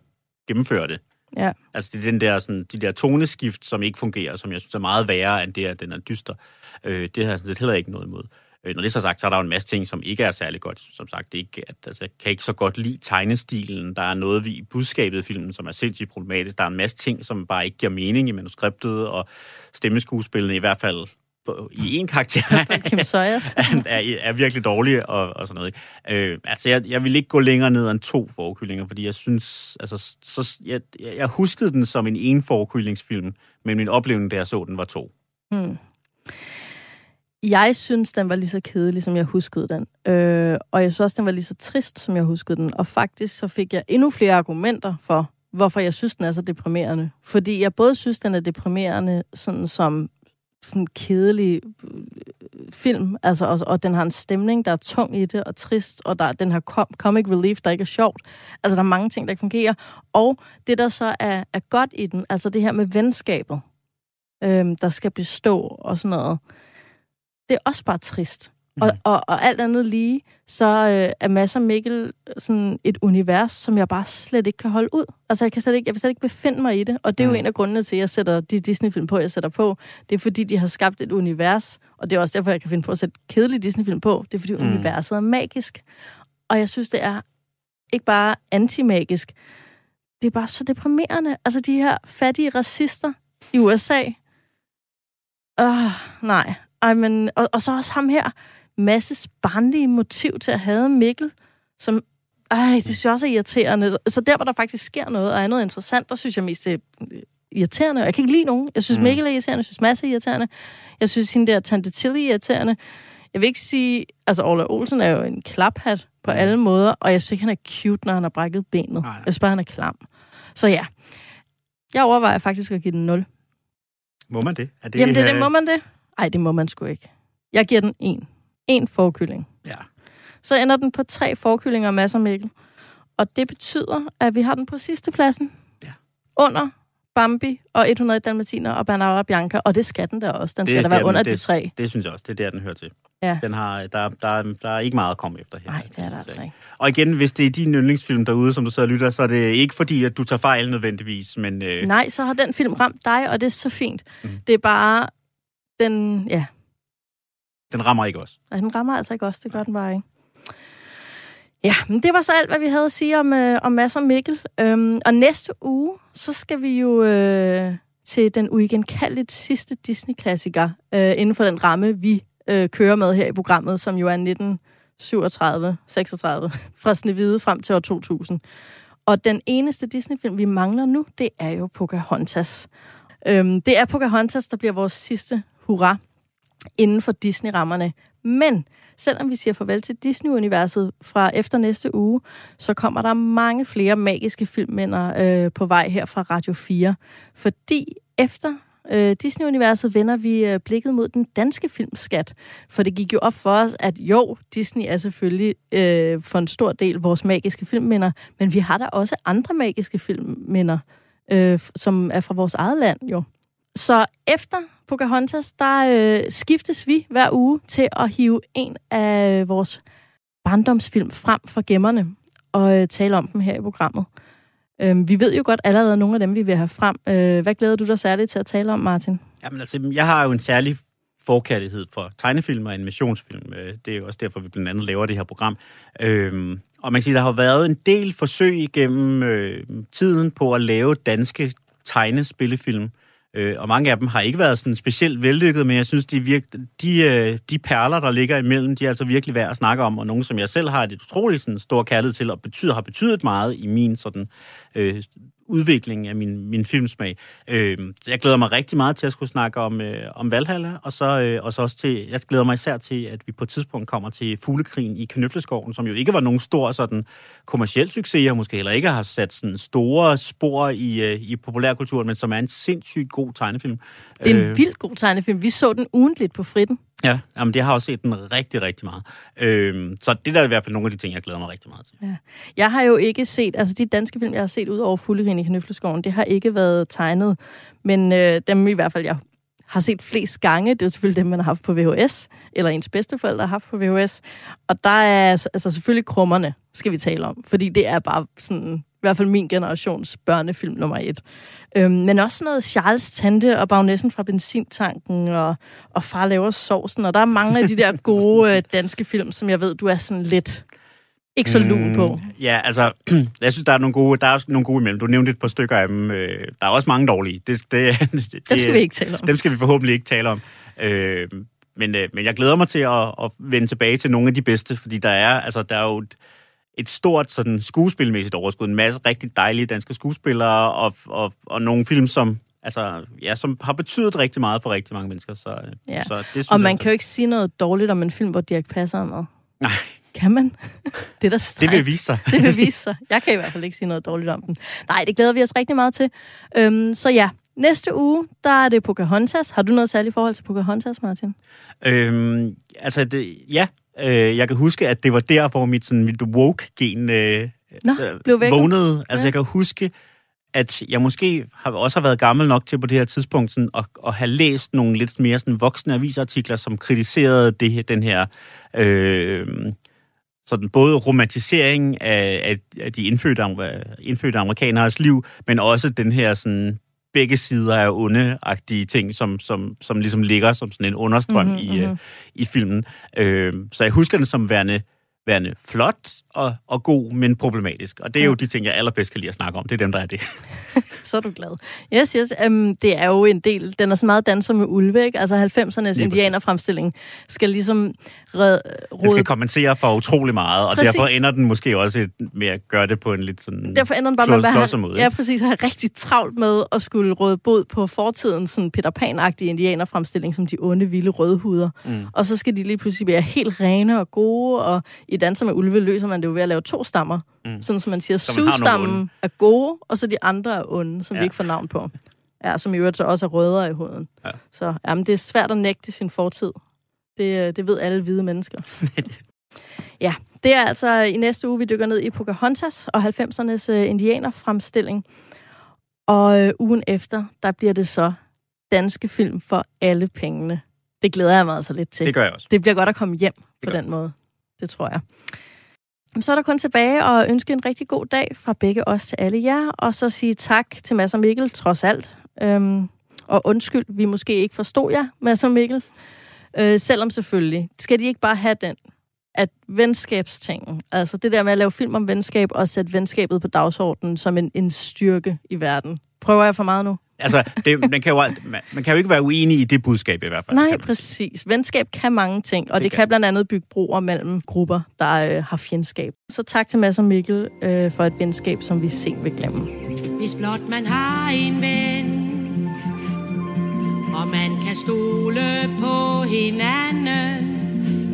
gennemføre det. Ja. Altså det er den der, sådan, de der toneskift, som ikke fungerer, som jeg synes er meget værre, end det, at den er dyster. Øh, det har jeg sådan set heller ikke noget imod. Øh, når det er så sagt, så er der jo en masse ting, som ikke er særlig godt. Som sagt, det er ikke, at, altså, jeg kan ikke så godt lide tegnestilen. Der er noget i budskabet i filmen, som er sindssygt problematisk. Der er en masse ting, som bare ikke giver mening i manuskriptet, og stemmeskuespillene i hvert fald på- i en karakter (laughs) Kim Sawyers. (laughs) er, er, er virkelig dårlig og, og sådan noget. Øh, altså, jeg, jeg vil ikke gå længere ned end to forkyllinger, fordi jeg synes, altså, så, jeg, jeg huskede den som en en forkyllingsfilm, men min oplevelse, da jeg så den, var to. Hmm. Jeg synes, den var lige så kedelig, som jeg huskede den. Øh, og jeg synes også, den var lige så trist, som jeg huskede den. Og faktisk så fik jeg endnu flere argumenter for, hvorfor jeg synes, den er så deprimerende. Fordi jeg både synes, den er deprimerende sådan som sådan en kedelig øh, film, altså, og, og den har en stemning, der er tung i det, og trist, og der, den har com- comic relief, der ikke er sjovt. Altså, der er mange ting, der ikke fungerer. Og det, der så er, er godt i den, altså det her med venskabet, øhm, der skal bestå og sådan noget, det er også bare trist. Mm. Og, og, og alt andet lige, så øh, er Mads og Mikkel sådan et univers, som jeg bare slet ikke kan holde ud. Altså, jeg, kan slet ikke, jeg vil slet ikke befinde mig i det. Og det er jo Mm. en af grundene til, at jeg sætter de Disney-film på, jeg sætter på. Det er fordi, de har skabt et univers, og det er også derfor, jeg kan finde på at sætte kedelige Disney-film på. Det er fordi, Mm. mm. universet er magisk. Og jeg synes, det er ikke bare antimagisk. Det er bare så deprimerende. Altså, de her fattige racister i USA. Åh, nej. Ej, men, og, og så også ham her. Masses barnlige motiv til at have Mikkel, som... Ej, det synes jeg også er irriterende. Så- der, hvor der faktisk sker noget, og er noget interessant, der synes jeg mest, det er irriterende. Jeg kan ikke lide nogen. Jeg synes, Mm. Mikkel er irriterende. Jeg synes, Mads er irriterende. Jeg synes, hende der Tante Tilly er irriterende. Jeg vil ikke sige... Altså, Orla Olsen er jo en klaphat på Mm. alle måder, og jeg synes ikke, han er cute, når han har brækket benet. Nej, nej. Jeg synes bare, han er klam. Så ja, jeg overvejer faktisk at give den 0. Må man det? Er Det, Jamen, det, øh, det, må man det? Nej, det må man sgu ikke. Jeg giver den en. En forkylling. Ja. Så ender den på tre forkyllinger og masser Mikkel. Og det betyder, at vi har den på sidste pladsen. Ja. Under Bambi og 100 Dalmatiner og Bernardo og Bianca. Og det skal den der også. Den skal da der, være under det, de tre. Det synes jeg også. Det er der, den hører til. Ja. Den har, der, der, der er ikke meget at komme efter her. Nej, det er der altså ikke. Og igen, hvis det er din yndlingsfilm derude, som du sidder og lytter, så er det ikke fordi, at du tager fejl nødvendigvis, men øh, Nej, så har den film ramt dig, og det er så fint. Mhm. Det er bare... Den, ja, den rammer ikke os. Nej, den rammer altså ikke også. Det gør den bare ikke. Ja, men det var så alt, hvad vi havde at sige om, øh, om Mads og Mikkel. Øhm, og næste uge, så skal vi jo øh, til den uigenkaldeligt sidste Disney-klassiker, øh, inden for den ramme, vi øh, kører med her i programmet, som jo er 1937, 36, (laughs) fra Snevide frem til år 2000. Og den eneste Disney-film, vi mangler nu, det er jo Pocahontas. Øhm, det er Pocahontas, der bliver vores sidste hurra inden for Disney-rammerne. Men selvom vi siger farvel til Disney-universet fra efter næste uge, så kommer der mange flere magiske filmminder øh, på vej her fra Radio 4. Fordi efter øh, Disney-universet vender vi øh, blikket mod den danske filmskat. For det gik jo op for os, at jo, Disney er selvfølgelig øh, for en stor del vores magiske filmminder, men vi har da også andre magiske filmminder, øh, som er fra vores eget land jo. Så efter Pocahontas, der øh, skiftes vi hver uge til at hive en af vores barndomsfilm frem fra gemmerne og øh, tale om dem her i programmet. Øh, vi ved jo godt allerede nogle af dem, vi vil have frem. Øh, hvad glæder du dig særligt til at tale om, Martin? Jamen altså, jeg har jo en særlig forkærlighed for tegnefilm og animationsfilm. Øh, det er jo også derfor, vi blandt andet laver det her program. Øhm, og man kan sige, der har været en del forsøg igennem øh, tiden på at lave danske tegnespillefilm. Øh, og mange af dem har ikke været sådan specielt vellykket, men jeg synes, de, virke, de, øh, de perler, der ligger imellem, de er altså virkelig værd at snakke om, og nogle, som jeg selv har et utroligt sådan, stor kærlighed til, og betyder, har betydet meget i min sådan, øh, udvikling af min, min filmsmag. Øh, så jeg glæder mig rigtig meget til at skulle snakke om, øh, om Valhalla, og så, øh, og så også til, jeg glæder mig især til, at vi på et tidspunkt kommer til Fuglekrigen i Kanøfleskoven, som jo ikke var nogen stor sådan, kommersiel succes, og måske heller ikke har sat sådan, store spor i, øh, i populærkulturen, men som er en sindssygt god tegnefilm. Det er en Øh, vildt god tegnefilm. Vi så den ugentligt på fritten. Ja, jamen, det har også set den rigtig, rigtig meget. Øhm, så det der er i hvert fald nogle af de ting, jeg glæder mig rigtig meget til. Ja. Jeg har jo ikke set, altså de danske film, jeg har set ud over Fuglerind i Knøfleskoven, det har ikke været tegnet, men øh, dem i hvert fald, jeg har set flest gange, det er jo selvfølgelig dem, man har haft på VHS, eller ens bedsteforældre har haft på VHS. Og der er altså selvfølgelig krummerne, skal vi tale om, fordi det er bare sådan, i hvert fald min generations børnefilm nummer et. Øhm, men også sådan noget Charles Tante og Bagnessen fra Benzintanken og, og Far laver sovsen, og der er mange af de der gode øh, danske film, som jeg ved, du er sådan lidt ikke så lun på. Ja, altså, (clears throat) jeg synes, der er nogle gode, der er også nogle gode imellem. Du nævnte et par stykker af dem. Øh, der er også mange dårlige. Det, det, (laughs) det, Dem skal vi ikke tale om. Dem skal vi forhåbentlig ikke tale om. Øh, men, øh, men jeg glæder mig til at, at vende tilbage til nogle af de bedste, fordi der er, altså, der er jo et, et stort sådan, skuespilmæssigt overskud. En masse rigtig dejlige danske skuespillere, og, og, og nogle film, som, altså, ja, som har betydet rigtig meget for rigtig mange mennesker. Så, Ja. så det synes Og jeg- man kan jo ikke sige noget dårligt om en film, hvor Dirk Passer er med. Nej. Kan man? (laughs) det er da Det vil vise sig. (laughs) det vil vise sig. Jeg kan i hvert fald ikke sige noget dårligt om den. Nej, det glæder vi os rigtig meget til. Øhm, så ja, næste uge, der er det Pocahontas. Har du noget særligt forhold til Pocahontas, Martin? Øhm, altså, det, ja. Øh, jeg kan huske, at det var der, hvor mit, sådan, mit woke-gen øh, Nå, øh, blev vågnede. Altså, Ja. jeg kan huske, at jeg måske har, også har været gammel nok til på det her tidspunkt sådan, at, at have læst nogle lidt mere sådan, voksne avisartikler, som kritiserede det, den her øh, sådan både romantisering af, af, af de indfødte, indfødte amerikaneres liv, men også den her sådan begge sider af onde-agtige ting, som, som, som ligesom ligger som sådan en understrøm Mhm, mm-hmm, i, mhm. øh, i filmen. Øh, så jeg husker den som værende, værende flot og, og god, men problematisk. Og det er jo de ting, jeg allerbedst kan lide at snakke om. Det er dem, der er det. (laughs) Så er du glad. Yes, yes. Um, det er jo en del, den er så meget danser med ulve, ikke? Altså 90'ernes indianerfremstilling skal ligesom red, Den rode skal kompensere for utrolig meget, og Præcis. derfor ender den måske også med at gøre det på en lidt sådan Derfor ender den bare med at have, ja, præcis, have rigtig travlt med at skulle råde bod på fortidens sådan Peter Pan-agtige indianerfremstilling, som de onde, vilde rødhuder. Mm. Og så skal de lige pludselig være helt rene og gode, og i Danser med Ulve løser man det jo ved at lave to stammer. Mm. Sådan som man siger, onde. er gode, og så de andre er onde, som. Ja. vi ikke får navn på. Ja, som i øvrigt så også er rødere i huden. Ja. Så jamen, det er svært at nægte sin fortid. Det, øh, det ved alle hvide mennesker. ja, det er altså i næste uge, vi dykker ned i Pocahontas og 90'ernes øh, indianerfremstilling. Og øh, ugen efter, der bliver det så danske film for alle pengene. Det glæder jeg mig altså lidt til. Det gør jeg også. Det bliver godt at komme hjem på den måde. Det tror jeg. Så er der kun tilbage at ønske en rigtig god dag fra begge os til alle jer, og så sige tak til Mads og Mikkel, trods alt. Øhm, og undskyld, vi måske ikke forstod jer, Mads og Mikkel. Øh, selvom selvfølgelig, skal de ikke bare have den, at venskabstingen, altså det der med at lave film om venskab og sætte venskabet på dagsordenen som en, en styrke i verden. Prøver jeg for meget nu? Altså, det, man, kan jo, alt- man, man kan jo ikke være uenig i det budskab i hvert fald. Nej, præcis. Venskab kan mange ting, og det, Det det kan. kan blandt andet bygge broer mellem grupper, der øh, har fjendskab. Så tak til Mads og Mikkel øh, for et venskab, som vi sent vil glemme. Hvis blot man har en ven og man kan stole på hinanden.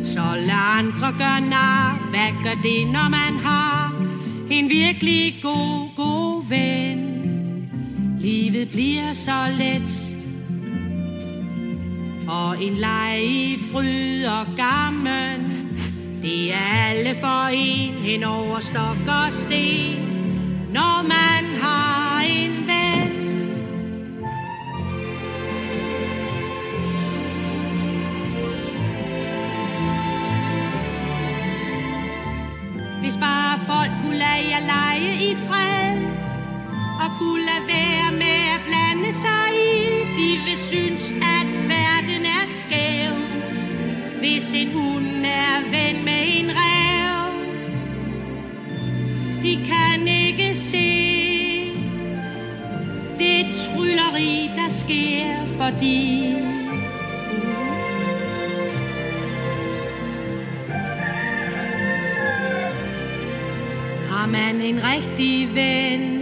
Så lad andre gøre nar. Hvad gør det, når man har En virkelig god, god ven? Livet bliver så let. Og en leg i fryd og gammen Det er alle for en. Hen over stok og sten. Når man har en kunne lege i fred Og kunne lade være med at blande sig i. De vil synes, at verden er skæv Hvis en hund er ven med en rev De kan ikke se Det trylleri, der sker fordi en rigtig ven.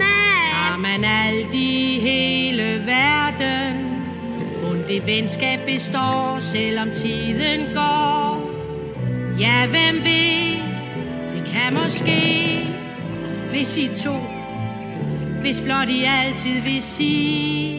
Har man alt i hele verden? Og det venskab består, selvom tiden går. Ja, hvem ved, det kan måske Hvis I to, hvis blot I altid vil sige